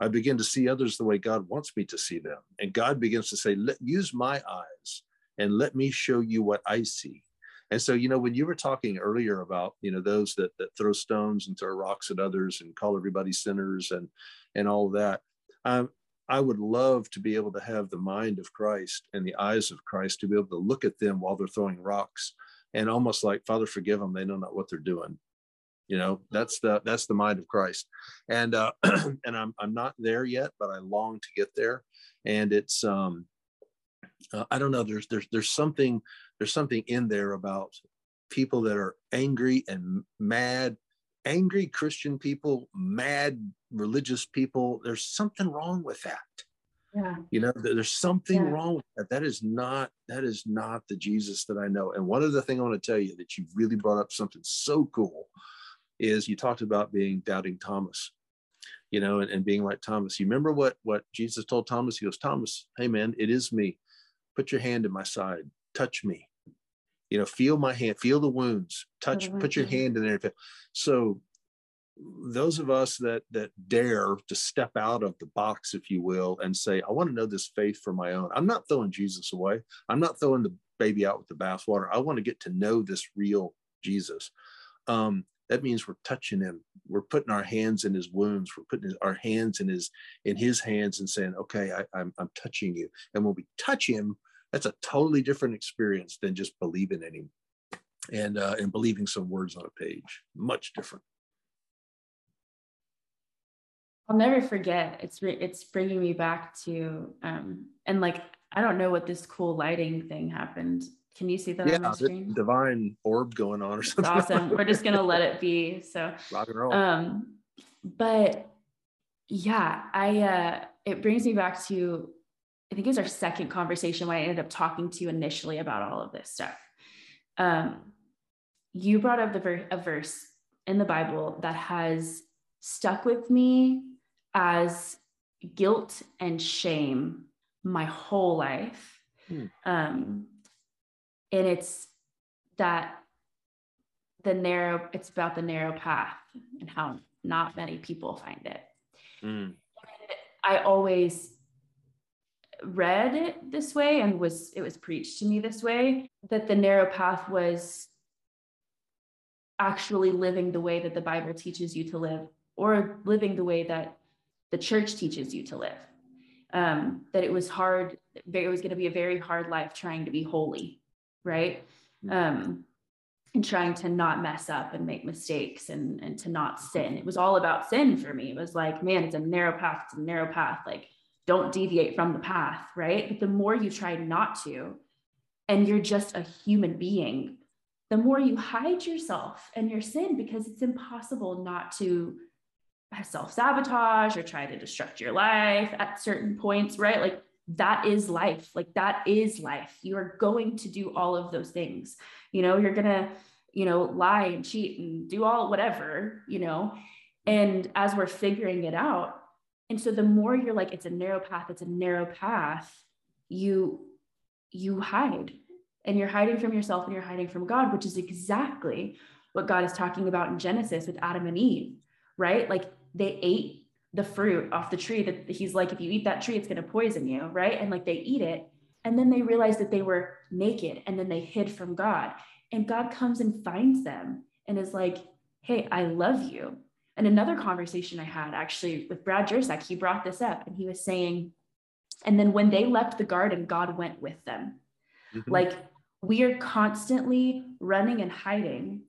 I begin to see others the way God wants me to see them. And God begins to say, let use my eyes and let me show you what I see. And so, you know, when you were talking earlier about, you know, those that that throw stones and throw rocks at others and call everybody sinners and and all that, um, I would love to be able to have the mind of Christ and the eyes of Christ to be able to look at them while they're throwing rocks and almost like father forgive them they know not what they're doing. You know that's the that's the mind of christ. And uh [CLEARS THROAT] and i'm i'm not there yet but i long to get there. And it's um uh, i don't know there's there's there's something there's something in there about people that are angry and mad angry christian people mad religious people there's something wrong with that. Yeah. You know there's something yeah. wrong with that. That is not that is not the jesus that i know. And one of the thing i want to tell you that you really brought up something so cool is you talked about being doubting thomas you know and, and being like thomas. You remember what what jesus told thomas? He goes thomas hey man it is me. Put your hand in my side. Touch me you know feel my hand feel the wounds touch put your hand in there so those of us that that dare to step out of the box if you will and say i want to know this faith for my own i'm not throwing jesus away. I'm not throwing the baby out with the bathwater. I want to get to know this real jesus. Um, that means we're touching him. We're putting our hands in his wounds. We're putting our hands in his in his hands and saying okay I, I'm, I'm touching you. And when we touch him that's a totally different experience than just believing in him and uh, and believing some words on a page much different I'll never forget. It's re- it's bringing me back to um, and like I don't know what this cool lighting thing happened Can you see that yeah, on the screen? Divine orb going on or something. It's awesome. We're just gonna let it be. So rock and roll. Um, but yeah, I uh it brings me back to I think it was our second conversation when I ended up talking to you initially about all of this stuff. Um, you brought up the ver- a verse in the Bible that has stuck with me as guilt and shame my whole life. Hmm. Um, and it's that the narrow, it's about the narrow path and how not many people find it. Mm. I always read it this way and was it was preached to me this way that the narrow path was actually living the way that the bible teaches you to live or living the way that the church teaches you to live. Um, that it was hard it was going to be a very hard life trying to be holy right? Um, and trying to not mess up and make mistakes and, and to not sin. It was all about sin for me. It was like man it's a narrow path it's a narrow path. Like don't deviate from the path, right? But the more you try not to, and you're just a human being, the more you hide yourself and your sin because it's impossible not to self sabotage or try to destruct your life at certain points, right? Like that is life. Like that is life. You are going to do all of those things. You know, you're going to, you know, lie and cheat and do all whatever, you know. And as we're figuring it out, and so the more you're like, it's a narrow path, it's a narrow path, you you hide. And you're hiding from yourself and you're hiding from God, which is exactly what God is talking about in Genesis with Adam and Eve, right? Like they ate the fruit off the tree that he's like, if you eat that tree, it's going to poison you, right? And like they eat it. And then they realize that they were naked and then they hid from God. And God comes and finds them and is like, hey, I love you. And another conversation I had actually with Brad Jersak, he brought this up and he was saying, and then when they left the garden, God went with them. Mm-hmm. Like we are constantly running and hiding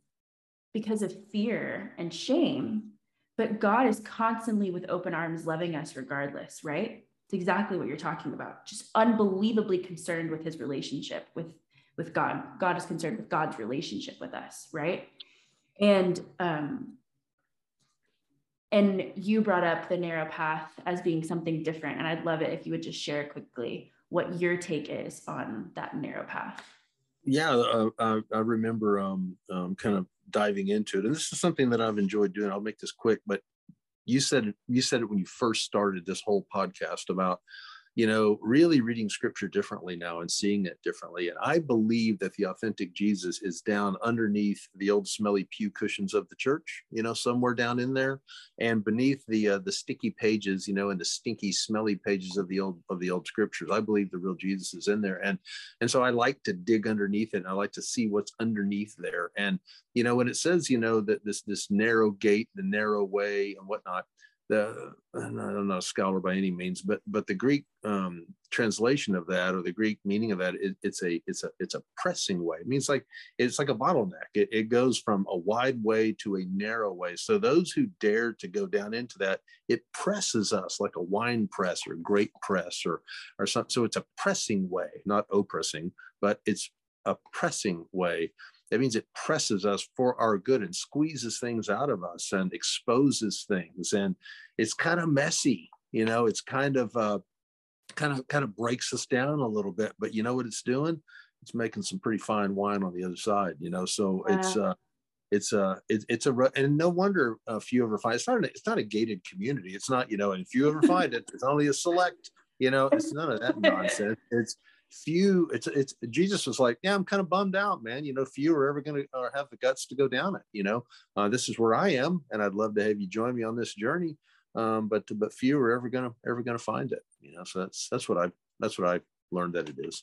because of fear and shame, but God is constantly with open arms loving us regardless, right? It's exactly what you're talking about. Just unbelievably concerned with his relationship with with God. God is concerned with God's relationship with us, right? And um and you brought up the narrow path as being something different and i'd love it if you would just share quickly what your take is on that narrow path. Yeah uh, I, I, remember um, um, kind of diving into it and this is something that i've enjoyed doing i'll make this quick but you said you said it when you first started this whole podcast about you know, really reading scripture differently now and seeing it differently. And I believe that the authentic Jesus is down underneath the old smelly pew cushions of the church, you know, somewhere down in there, and beneath the uh, the sticky pages, you know, and the stinky, smelly pages of the old of the old scriptures. I believe the real Jesus is in there, and and so I like to dig underneath it. And I like to see what's underneath there. And you know, when it says, you know, that this this narrow gate, the narrow way, and whatnot the I'm not a scholar by any means, but but the Greek um, translation of that or the Greek meaning of that, it, it's a it's a it's a pressing way. It means like it's like a bottleneck. It, it goes from a wide way to a narrow way. So those who dare to go down into that, it presses us like a wine press or great press or or something. So it's a pressing way, not oppressing, but it's a pressing way that means it presses us for our good and squeezes things out of us and exposes things. And it's kind of messy, you know, it's kind of, uh, kind of, kind of breaks us down a little bit, but you know what it's doing? It's making some pretty fine wine on the other side, you know? So wow. it's, uh, it's a it, it's a and no wonder a few ever find it's not a, it's not a gated community it's not you know and if you ever find it it's only a select you know it's none of that nonsense it's few it's it's jesus was like yeah i'm kind of bummed out man. You know few are ever going to have the guts to go down it you know? Uh, this is where i am and i'd love to have you join me on this journey um, but but few are ever going to ever going to find it you know? So that's that's what i that's what i learned that it is.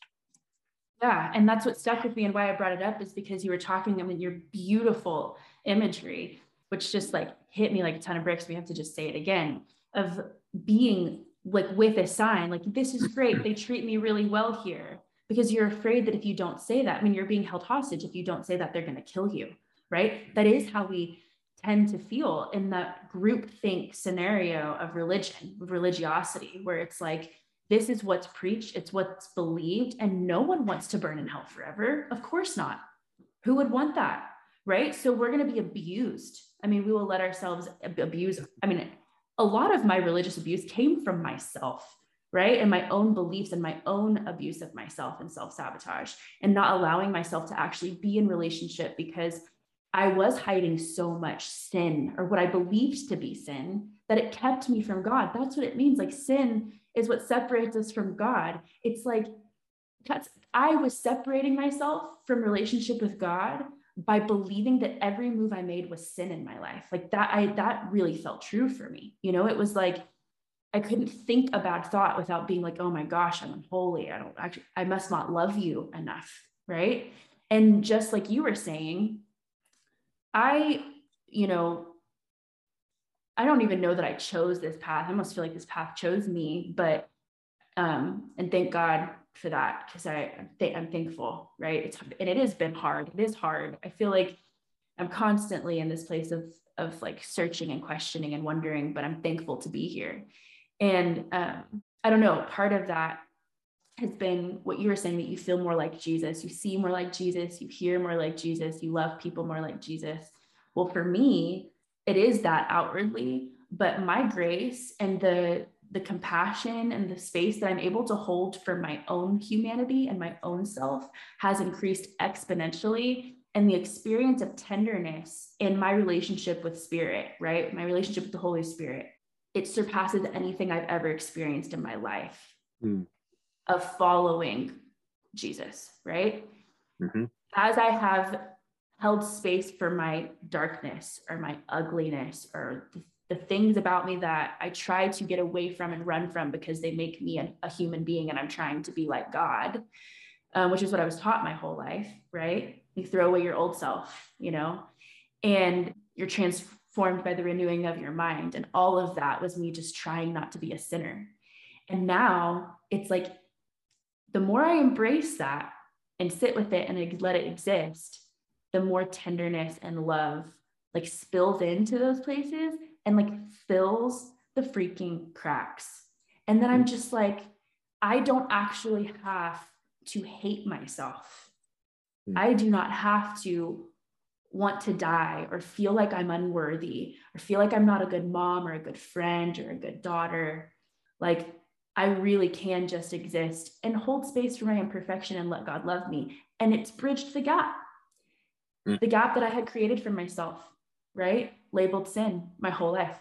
Yeah and that's what stuck with me and why i brought it up is because you were talking mean your beautiful imagery which just like hit me like a ton of bricks. We have to just say it again of being like with a sign like this is great they treat me really well here because you're afraid that if you don't say that i mean you're being held hostage if you don't say that they're going to kill you right that is how we tend to feel in that group think scenario of religion religiosity where it's like this is what's preached, it's what's believed, and no one wants to burn in hell forever. Of course not. Who would want that? Right. So we're going to be abused. I mean, we will let ourselves abuse. I mean, a lot of my religious abuse came from myself, right? And my own beliefs and my own abuse of myself and self sabotage and not allowing myself to actually be in relationship because I was hiding so much sin or what I believed to be sin that it kept me from God. That's what it means. Like sin is what separates us from God. It's like that's I was separating myself from relationship with God by believing that every move I made was sin in my life. Like that I that really felt true for me. You know, it was like I couldn't think a bad thought without being like, "Oh my gosh, I'm unholy. I don't actually I must not love you enough." Right? And just like you were saying, I, you know, I don't even know that I chose this path. I almost feel like this path chose me, but um, and thank God for that because I th- I'm thankful, right? It's and it has been hard. It is hard. I feel like I'm constantly in this place of of like searching and questioning and wondering, but I'm thankful to be here. And um, I don't know, part of that has been what you were saying that you feel more like Jesus, you see more like Jesus, you hear more like Jesus, you love people more like Jesus. Well, for me, it is that outwardly, but my grace and the the compassion and the space that I'm able to hold for my own humanity and my own self has increased exponentially. And the experience of tenderness in my relationship with spirit, right? My relationship with the Holy Spirit, it surpasses anything I've ever experienced in my life mm. of following Jesus, right? Mm-hmm. As I have held space for my darkness or my ugliness or the the things about me that I try to get away from and run from because they make me a, a human being and I'm trying to be like God, um, which is what I was taught my whole life, right? You throw away your old self, you know, and you're transformed by the renewing of your mind. And all of that was me just trying not to be a sinner. And now it's like the more I embrace that and sit with it and let it exist, the more tenderness and love like spills into those places and like fills the freaking cracks. And then I'm just like, I don't actually have to hate myself. Mm. I do not have to want to die or feel like I'm unworthy or feel like I'm not a good mom or a good friend or a good daughter. Like, I really can just exist and hold space for my imperfection and let God love me. And it's bridged the gap, mm. the gap that I had created for myself, right? Labeled sin my whole life.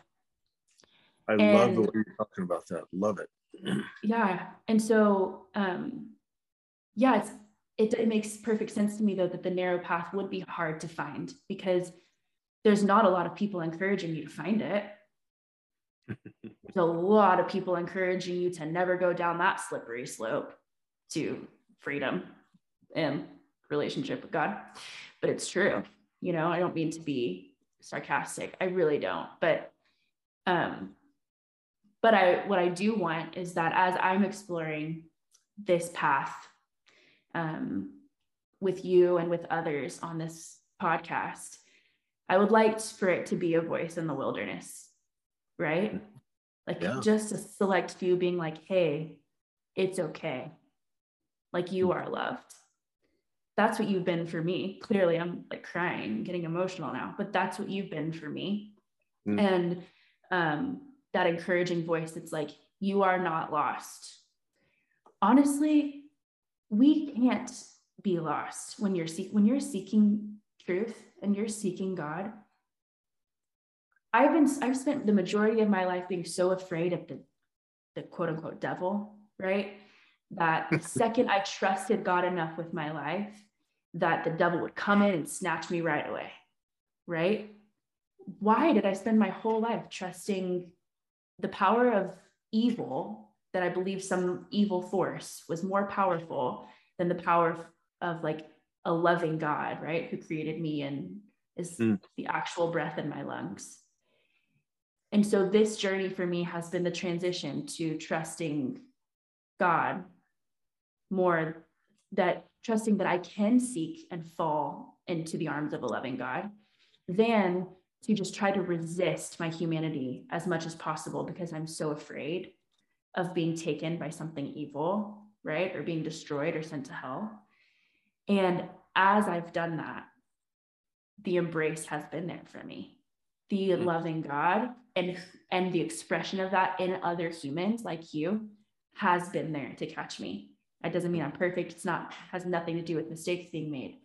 I and, love the way you're talking about that. Love it. [CLEARS THROAT] yeah. And so, um, yeah, it's, it, it makes perfect sense to me though that the narrow path would be hard to find because there's not a lot of people encouraging you to find it. [LAUGHS] there's a lot of people encouraging you to never go down that slippery slope to freedom and relationship with God. But it's true. You know, I don't mean to be sarcastic. I really don't. But um but I what I do want is that as I'm exploring this path um with you and with others on this podcast, I would like for it to be a voice in the wilderness, right? Like yeah. just a select few being like, hey, it's okay. Like you are loved that's what you've been for me. Clearly, I'm like crying, getting emotional now, but that's what you've been for me. Mm. And um, that encouraging voice it's like, you are not lost. Honestly, we can't be lost when you're see- when you're seeking truth and you're seeking God. I've been I've spent the majority of my life being so afraid of the the quote unquote devil, right? That the [LAUGHS] second I trusted God enough with my life, that the devil would come in and snatch me right away. Right? Why did I spend my whole life trusting the power of evil that I believe some evil force was more powerful than the power of, of like a loving God, right? Who created me and is mm. the actual breath in my lungs. And so this journey for me has been the transition to trusting God more that trusting that I can seek and fall into the arms of a loving God than to just try to resist my humanity as much as possible because I'm so afraid. of being taken by something evil, right? Or being destroyed or sent to hell. And as I've done that, the embrace has been there for me. The mm-hmm. loving God and and the expression of that in other humans like you has been there to catch me. That doesn't mean I'm perfect. It's not has nothing to do with mistakes being made.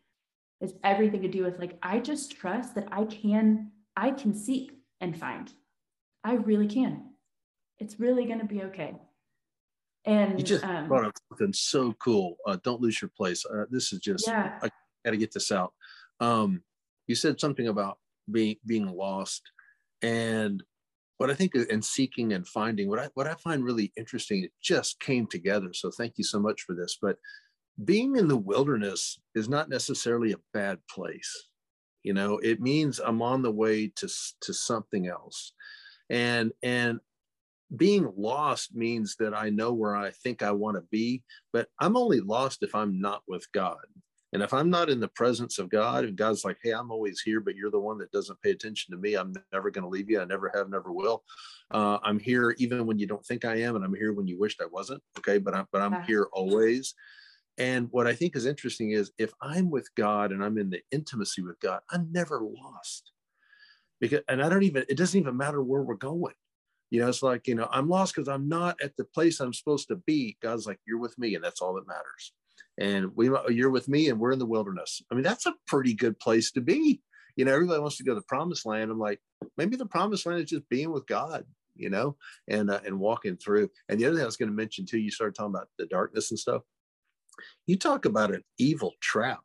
It's everything to do with like I just trust that I can I can seek and find. I really can. It's really going to be okay. And you just um, brought up something so cool. Uh, don't lose your place. Uh, this is just yeah. I got to get this out. Um, you said something about being being lost, and what I think in seeking and finding. What I what I find really interesting. It just came together. So thank you so much for this. But being in the wilderness is not necessarily a bad place. You know, it means I'm on the way to to something else, and and being lost means that I know where I think I want to be, but I'm only lost if I'm not with God. And if I'm not in the presence of God, and God's like, hey, I'm always here, but you're the one that doesn't pay attention to me, I'm never going to leave you. I never have, never will. Uh, I'm here even when you don't think I am, and I'm here when you wished I wasn't. Okay, but I'm but I'm here always. And what I think is interesting is if I'm with God and I'm in the intimacy with God, I'm never lost. Because and I don't even it doesn't even matter where we're going. You know, it's like, you know, I'm lost because I'm not at the place I'm supposed to be. God's like, you're with me, and that's all that matters. And we you're with me and we're in the wilderness. I mean, that's a pretty good place to be. You know, everybody wants to go to the promised land. I'm like, maybe the promised land is just being with God, you know, and uh, and walking through. And the other thing I was going to mention too, you started talking about the darkness and stuff you talk about an evil trap.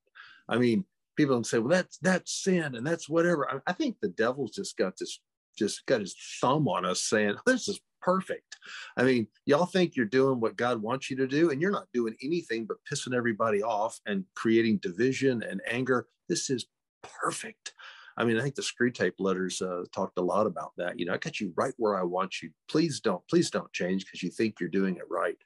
I mean, people say, well, that's that's sin and that's whatever. I, I think the devil's just got this, just got his thumb on us saying, [LAUGHS] this is perfect. I mean, y'all think you're doing what God wants you to do, and you're not doing anything but pissing everybody off and creating division and anger. This is perfect. I mean, I think the Screwtape letters uh, talked a lot about that. You know, I got you right where I want you. Please don't, please don't change because you think you're doing it right.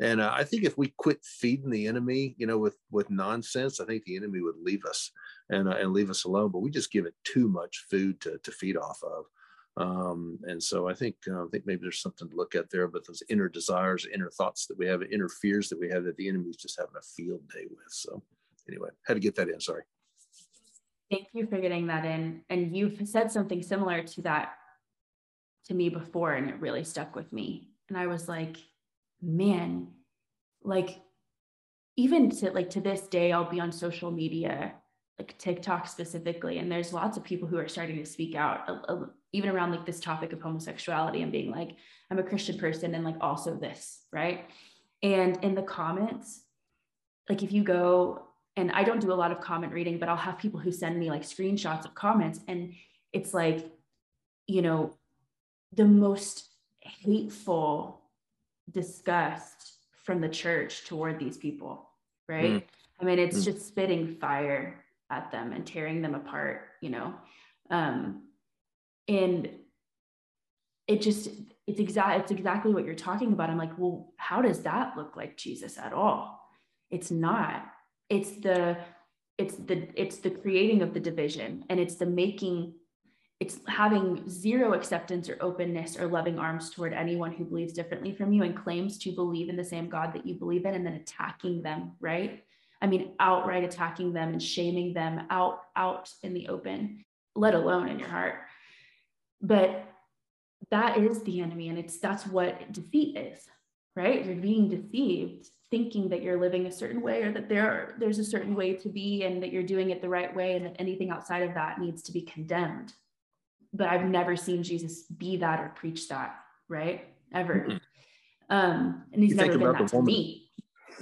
And uh, I think if we quit feeding the enemy, you know, with with nonsense, I think the enemy would leave us and uh, and leave us alone. But we just give it too much food to to feed off of. Um, and so I think uh, I think maybe there's something to look at there. But those inner desires, inner thoughts that we have, inner fears that we have, that the enemy's just having a field day with. So anyway, had to get that in. Sorry. Thank you for getting that in. And you've said something similar to that to me before, and it really stuck with me. And I was like, man, like even to like to this day, I'll be on social media, like TikTok specifically, and there's lots of people who are starting to speak out, uh, uh, even around like this topic of homosexuality and being like, I'm a Christian person, and like also this, right? And in the comments, like if you go and I don't do a lot of comment reading, but I'll have people who send me like screenshots of comments, and it's like, you know, the most hateful disgust from the church toward these people, right? Mm. I mean, it's mm. just spitting fire at them and tearing them apart, you know. Um, and it just it's exact it's exactly what you're talking about. I'm like, well, how does that look like Jesus at all? It's not. It's the it's the it's the creating of the division and it's the making it's having zero acceptance or openness or loving arms toward anyone who believes differently from you and claims to believe in the same God that you believe in and then attacking them, right? I mean, outright attacking them and shaming them out out in the open, let alone in your heart. But that is the enemy and it's that's what defeat is, right? You're being deceived thinking that you're living a certain way or that there there's a certain way to be and that you're doing it the right way and that anything outside of that needs to be condemned but I've never seen Jesus be that or preach that, right? Ever. Mm-hmm. Um, and he's you never been that to woman, me.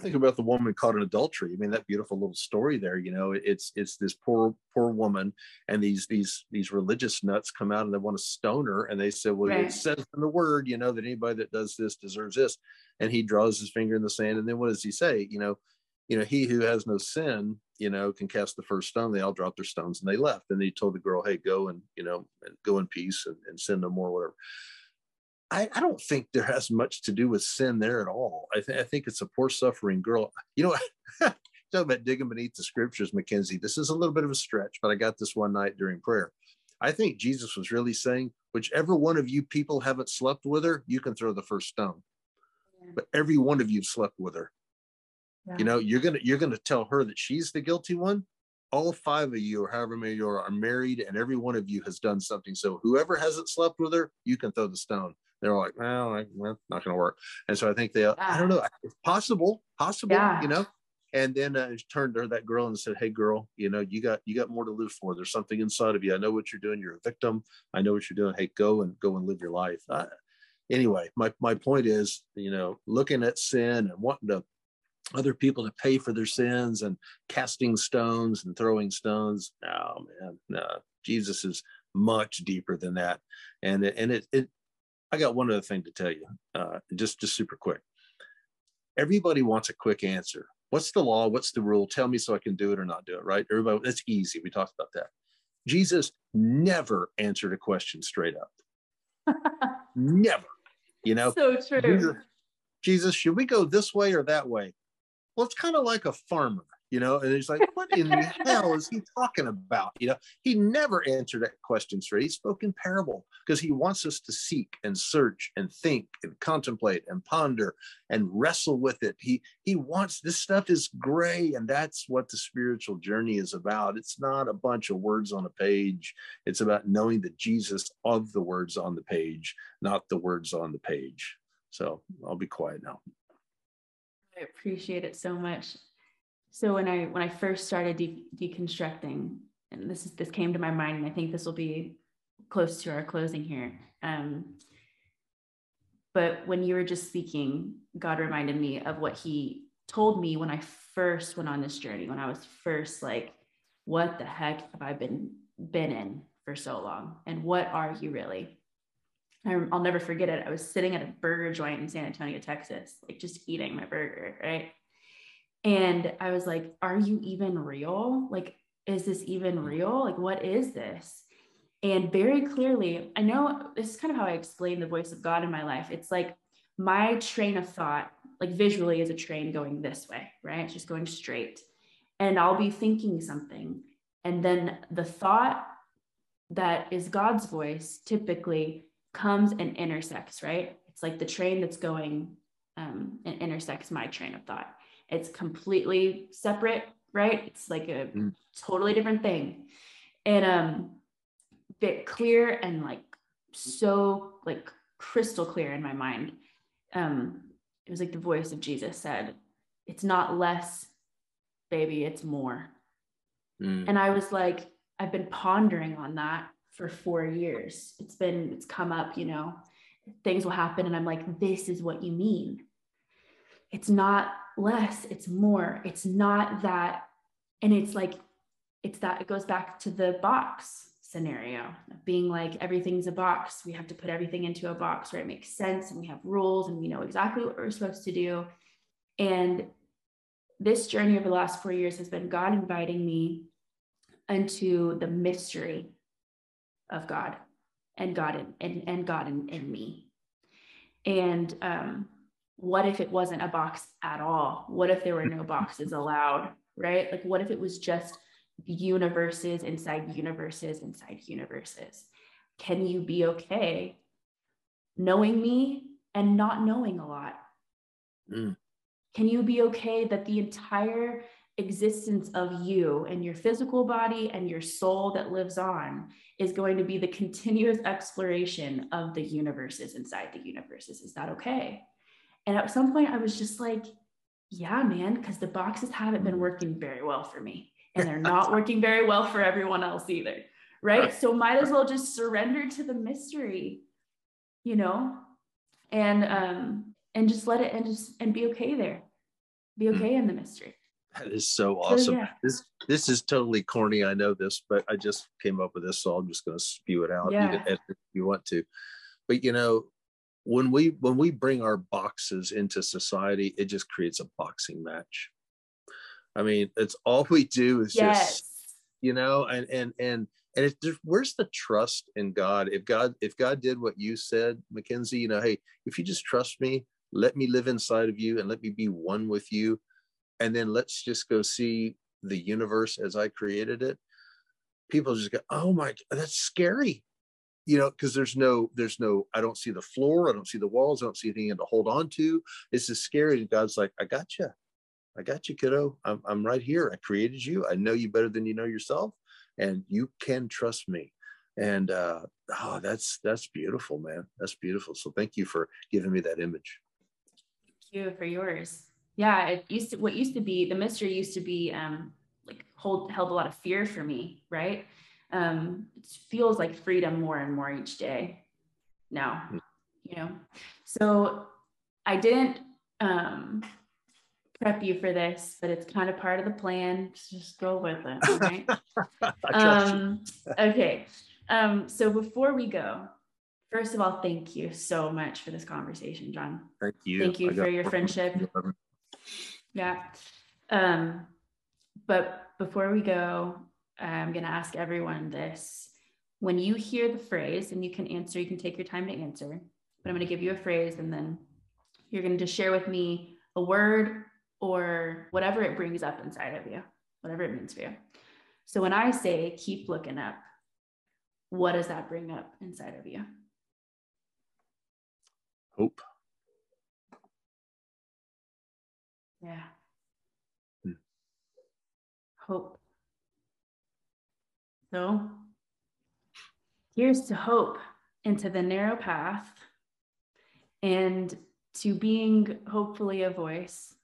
Think about the woman caught in adultery. I mean, that beautiful little story there. You know, it's it's this poor poor woman, and these these these religious nuts come out and they want to stone her, and they said, "Well, right. it says in the word, you know, that anybody that does this deserves this." And he draws his finger in the sand, and then what does he say? You know, you know, he who has no sin, you know, can cast the first stone. They all dropped their stones and they left. And he told the girl, hey, go and, you know, go in peace and, and sin no more, whatever. I, I, don't think there has much to do with sin there at all. I, th- I think it's a poor suffering girl. You know, [LAUGHS] talking about digging beneath the scriptures, Mackenzie. This is a little bit of a stretch, but I got this one night during prayer. I think Jesus was really saying, whichever one of you people haven't slept with her, you can throw the first stone. but every one of you have slept with her. Yeah. You know, you're gonna you're gonna tell her that she's the guilty one. All five of you, or however many you are, are married, and every one of you has done something. So whoever hasn't slept with her, you can throw the stone. They're like, well, I, well not going to work. And so I think they, yeah. I don't know, it's possible, possible, yeah. you know. And then uh, turned to that girl and said, "Hey, girl, you know, you got you got more to live for. There's something inside of you. I know what you're doing. You're a victim. I know what you're doing. Hey, go and go and live your life." Uh, anyway, my my point is, you know, looking at sin and wanting to other people to pay for their sins and casting stones and throwing stones. Oh man, no, Jesus is much deeper than that. And it, and it, it I got one other thing to tell you, uh, just just super quick. Everybody wants a quick answer. What's the law? What's the rule? Tell me so I can do it or not do it. Right? Everybody, that's easy. We talked about that. Jesus never answered a question straight up. [LAUGHS] never. You know. So true. Jesus, Jesus, should we go this way or that way? well, it's kind of like a farmer, you know, and he's like, [LAUGHS] what in the hell is he talking about? You know, he never answered that question straight. He spoke in parable because he wants us to seek and search and think and contemplate and ponder and wrestle with it. He he wants this stuff is gray, and that's what the spiritual journey is about. It's not a bunch of words on a page. It's about knowing the Jesus of the words on the page, not the words on the page. So I'll be quiet now. I appreciate it so much. So when I when I first started de- deconstructing, and this is this came to my mind, and I think this will be close to our closing here. Um, but when you were just speaking, God reminded me of what He told me when I first went on this journey. When I was first like, "What the heck have I been been in for so long? And what are you really?" I'll never forget it. I was sitting at a burger joint in San Antonio, Texas, like just eating my burger, right? And I was like, Are you even real? Like, is this even real? Like, what is this? And very clearly, I know this is kind of how I explain the voice of God in my life. It's like my train of thought, like visually, is a train going this way, right? It's just going straight. And I'll be thinking something. And then the thought that is God's voice typically comes and intersects, right? It's like the train that's going um, and intersects my train of thought. It's completely separate, right? It's like a mm. totally different thing. And um bit clear and like so like crystal clear in my mind. Um, it was like the voice of Jesus said, It's not less, baby, it's more. Mm. And I was like, I've been pondering on that for four years. It's been, it's come up, you know, things will happen. And I'm like, this is what you mean. It's not less, it's more. It's not that. And it's like, it's that it goes back to the box scenario being like everything's a box. We have to put everything into a box where it makes sense and we have rules and we know exactly what we're supposed to do. And this journey over the last four years has been God inviting me into the mystery of God and God in, and, and God in, in me. And um, what if it wasn't a box at all? What if there were no [LAUGHS] boxes allowed, right? Like, what if it was just universes inside universes inside universes? Can you be okay knowing me and not knowing a lot? Mm. Can you be okay that the entire existence of you and your physical body and your soul that lives on is going to be the continuous exploration of the universes inside the universes. Is that okay? And at some point, I was just like, yeah, man, because the boxes haven't been working very well for me. And they're not [LAUGHS] working very well for everyone else either. Right. So might as well just surrender to the mystery, you know, and um, and just let it and just and be okay there. Be hmm. okay in the mystery. That is so awesome. So, yeah. This this is totally corny. I know this, but I just came up with this, so I'm just going to spew it out. Yeah. if you want to, but you know, when we when we bring our boxes into society, it just creates a boxing match. I mean, it's all we do is yes. just you know, and and and and it, where's the trust in God? If God if God did what you said, Mackenzie, you know, hey, if you just trust me, let me live inside of you and let me be one with you and then let's just go see the universe as I created it. People just go, oh my, that's scary. You know, because there's no, there's no, I don't see the floor, I don't see the walls, I don't see anything to hold on to. It's just scary. And God's like, I got you. I got you, kiddo. I'm, I'm right here. I created you. I know you better than you know yourself, and you can trust me. And uh, oh, that's that's beautiful, man. That's beautiful. So thank you for giving me that image. Thank you for yours. Yeah, it used to what used to be the mystery used to be um, like hold held a lot of fear for me, right? Um, it feels like freedom more and more each day now, hmm. you know. So I didn't um, prep you for this, but it's kind of part of the plan. Just go with it. [LAUGHS] Right? um, okay. Um, so before we go, first of all, thank you so much for this conversation, John. Thank you. Thank you for your friendship. Yeah. Um, but before we go, I'm going to ask everyone this. When you hear the phrase, and you can answer, you can take your time to answer, but I'm going to give you a phrase and then you're going to just share with me a word or whatever it brings up inside of you, whatever it means for you. So when I say keep looking up, what does that bring up inside of you? Hope. Yeah. Hmm. Hope. So here's to hope into the narrow path and to being hopefully a voice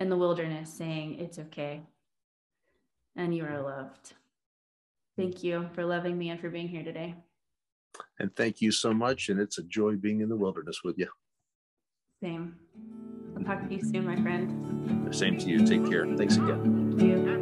in the wilderness saying, It's okay. And you are loved. Thank you for loving me and for being here today. And thank you so much. And it's a joy being in the wilderness with you. Same. I'll talk to you soon, my friend. Same to you. Take care. Thanks again. Thank you.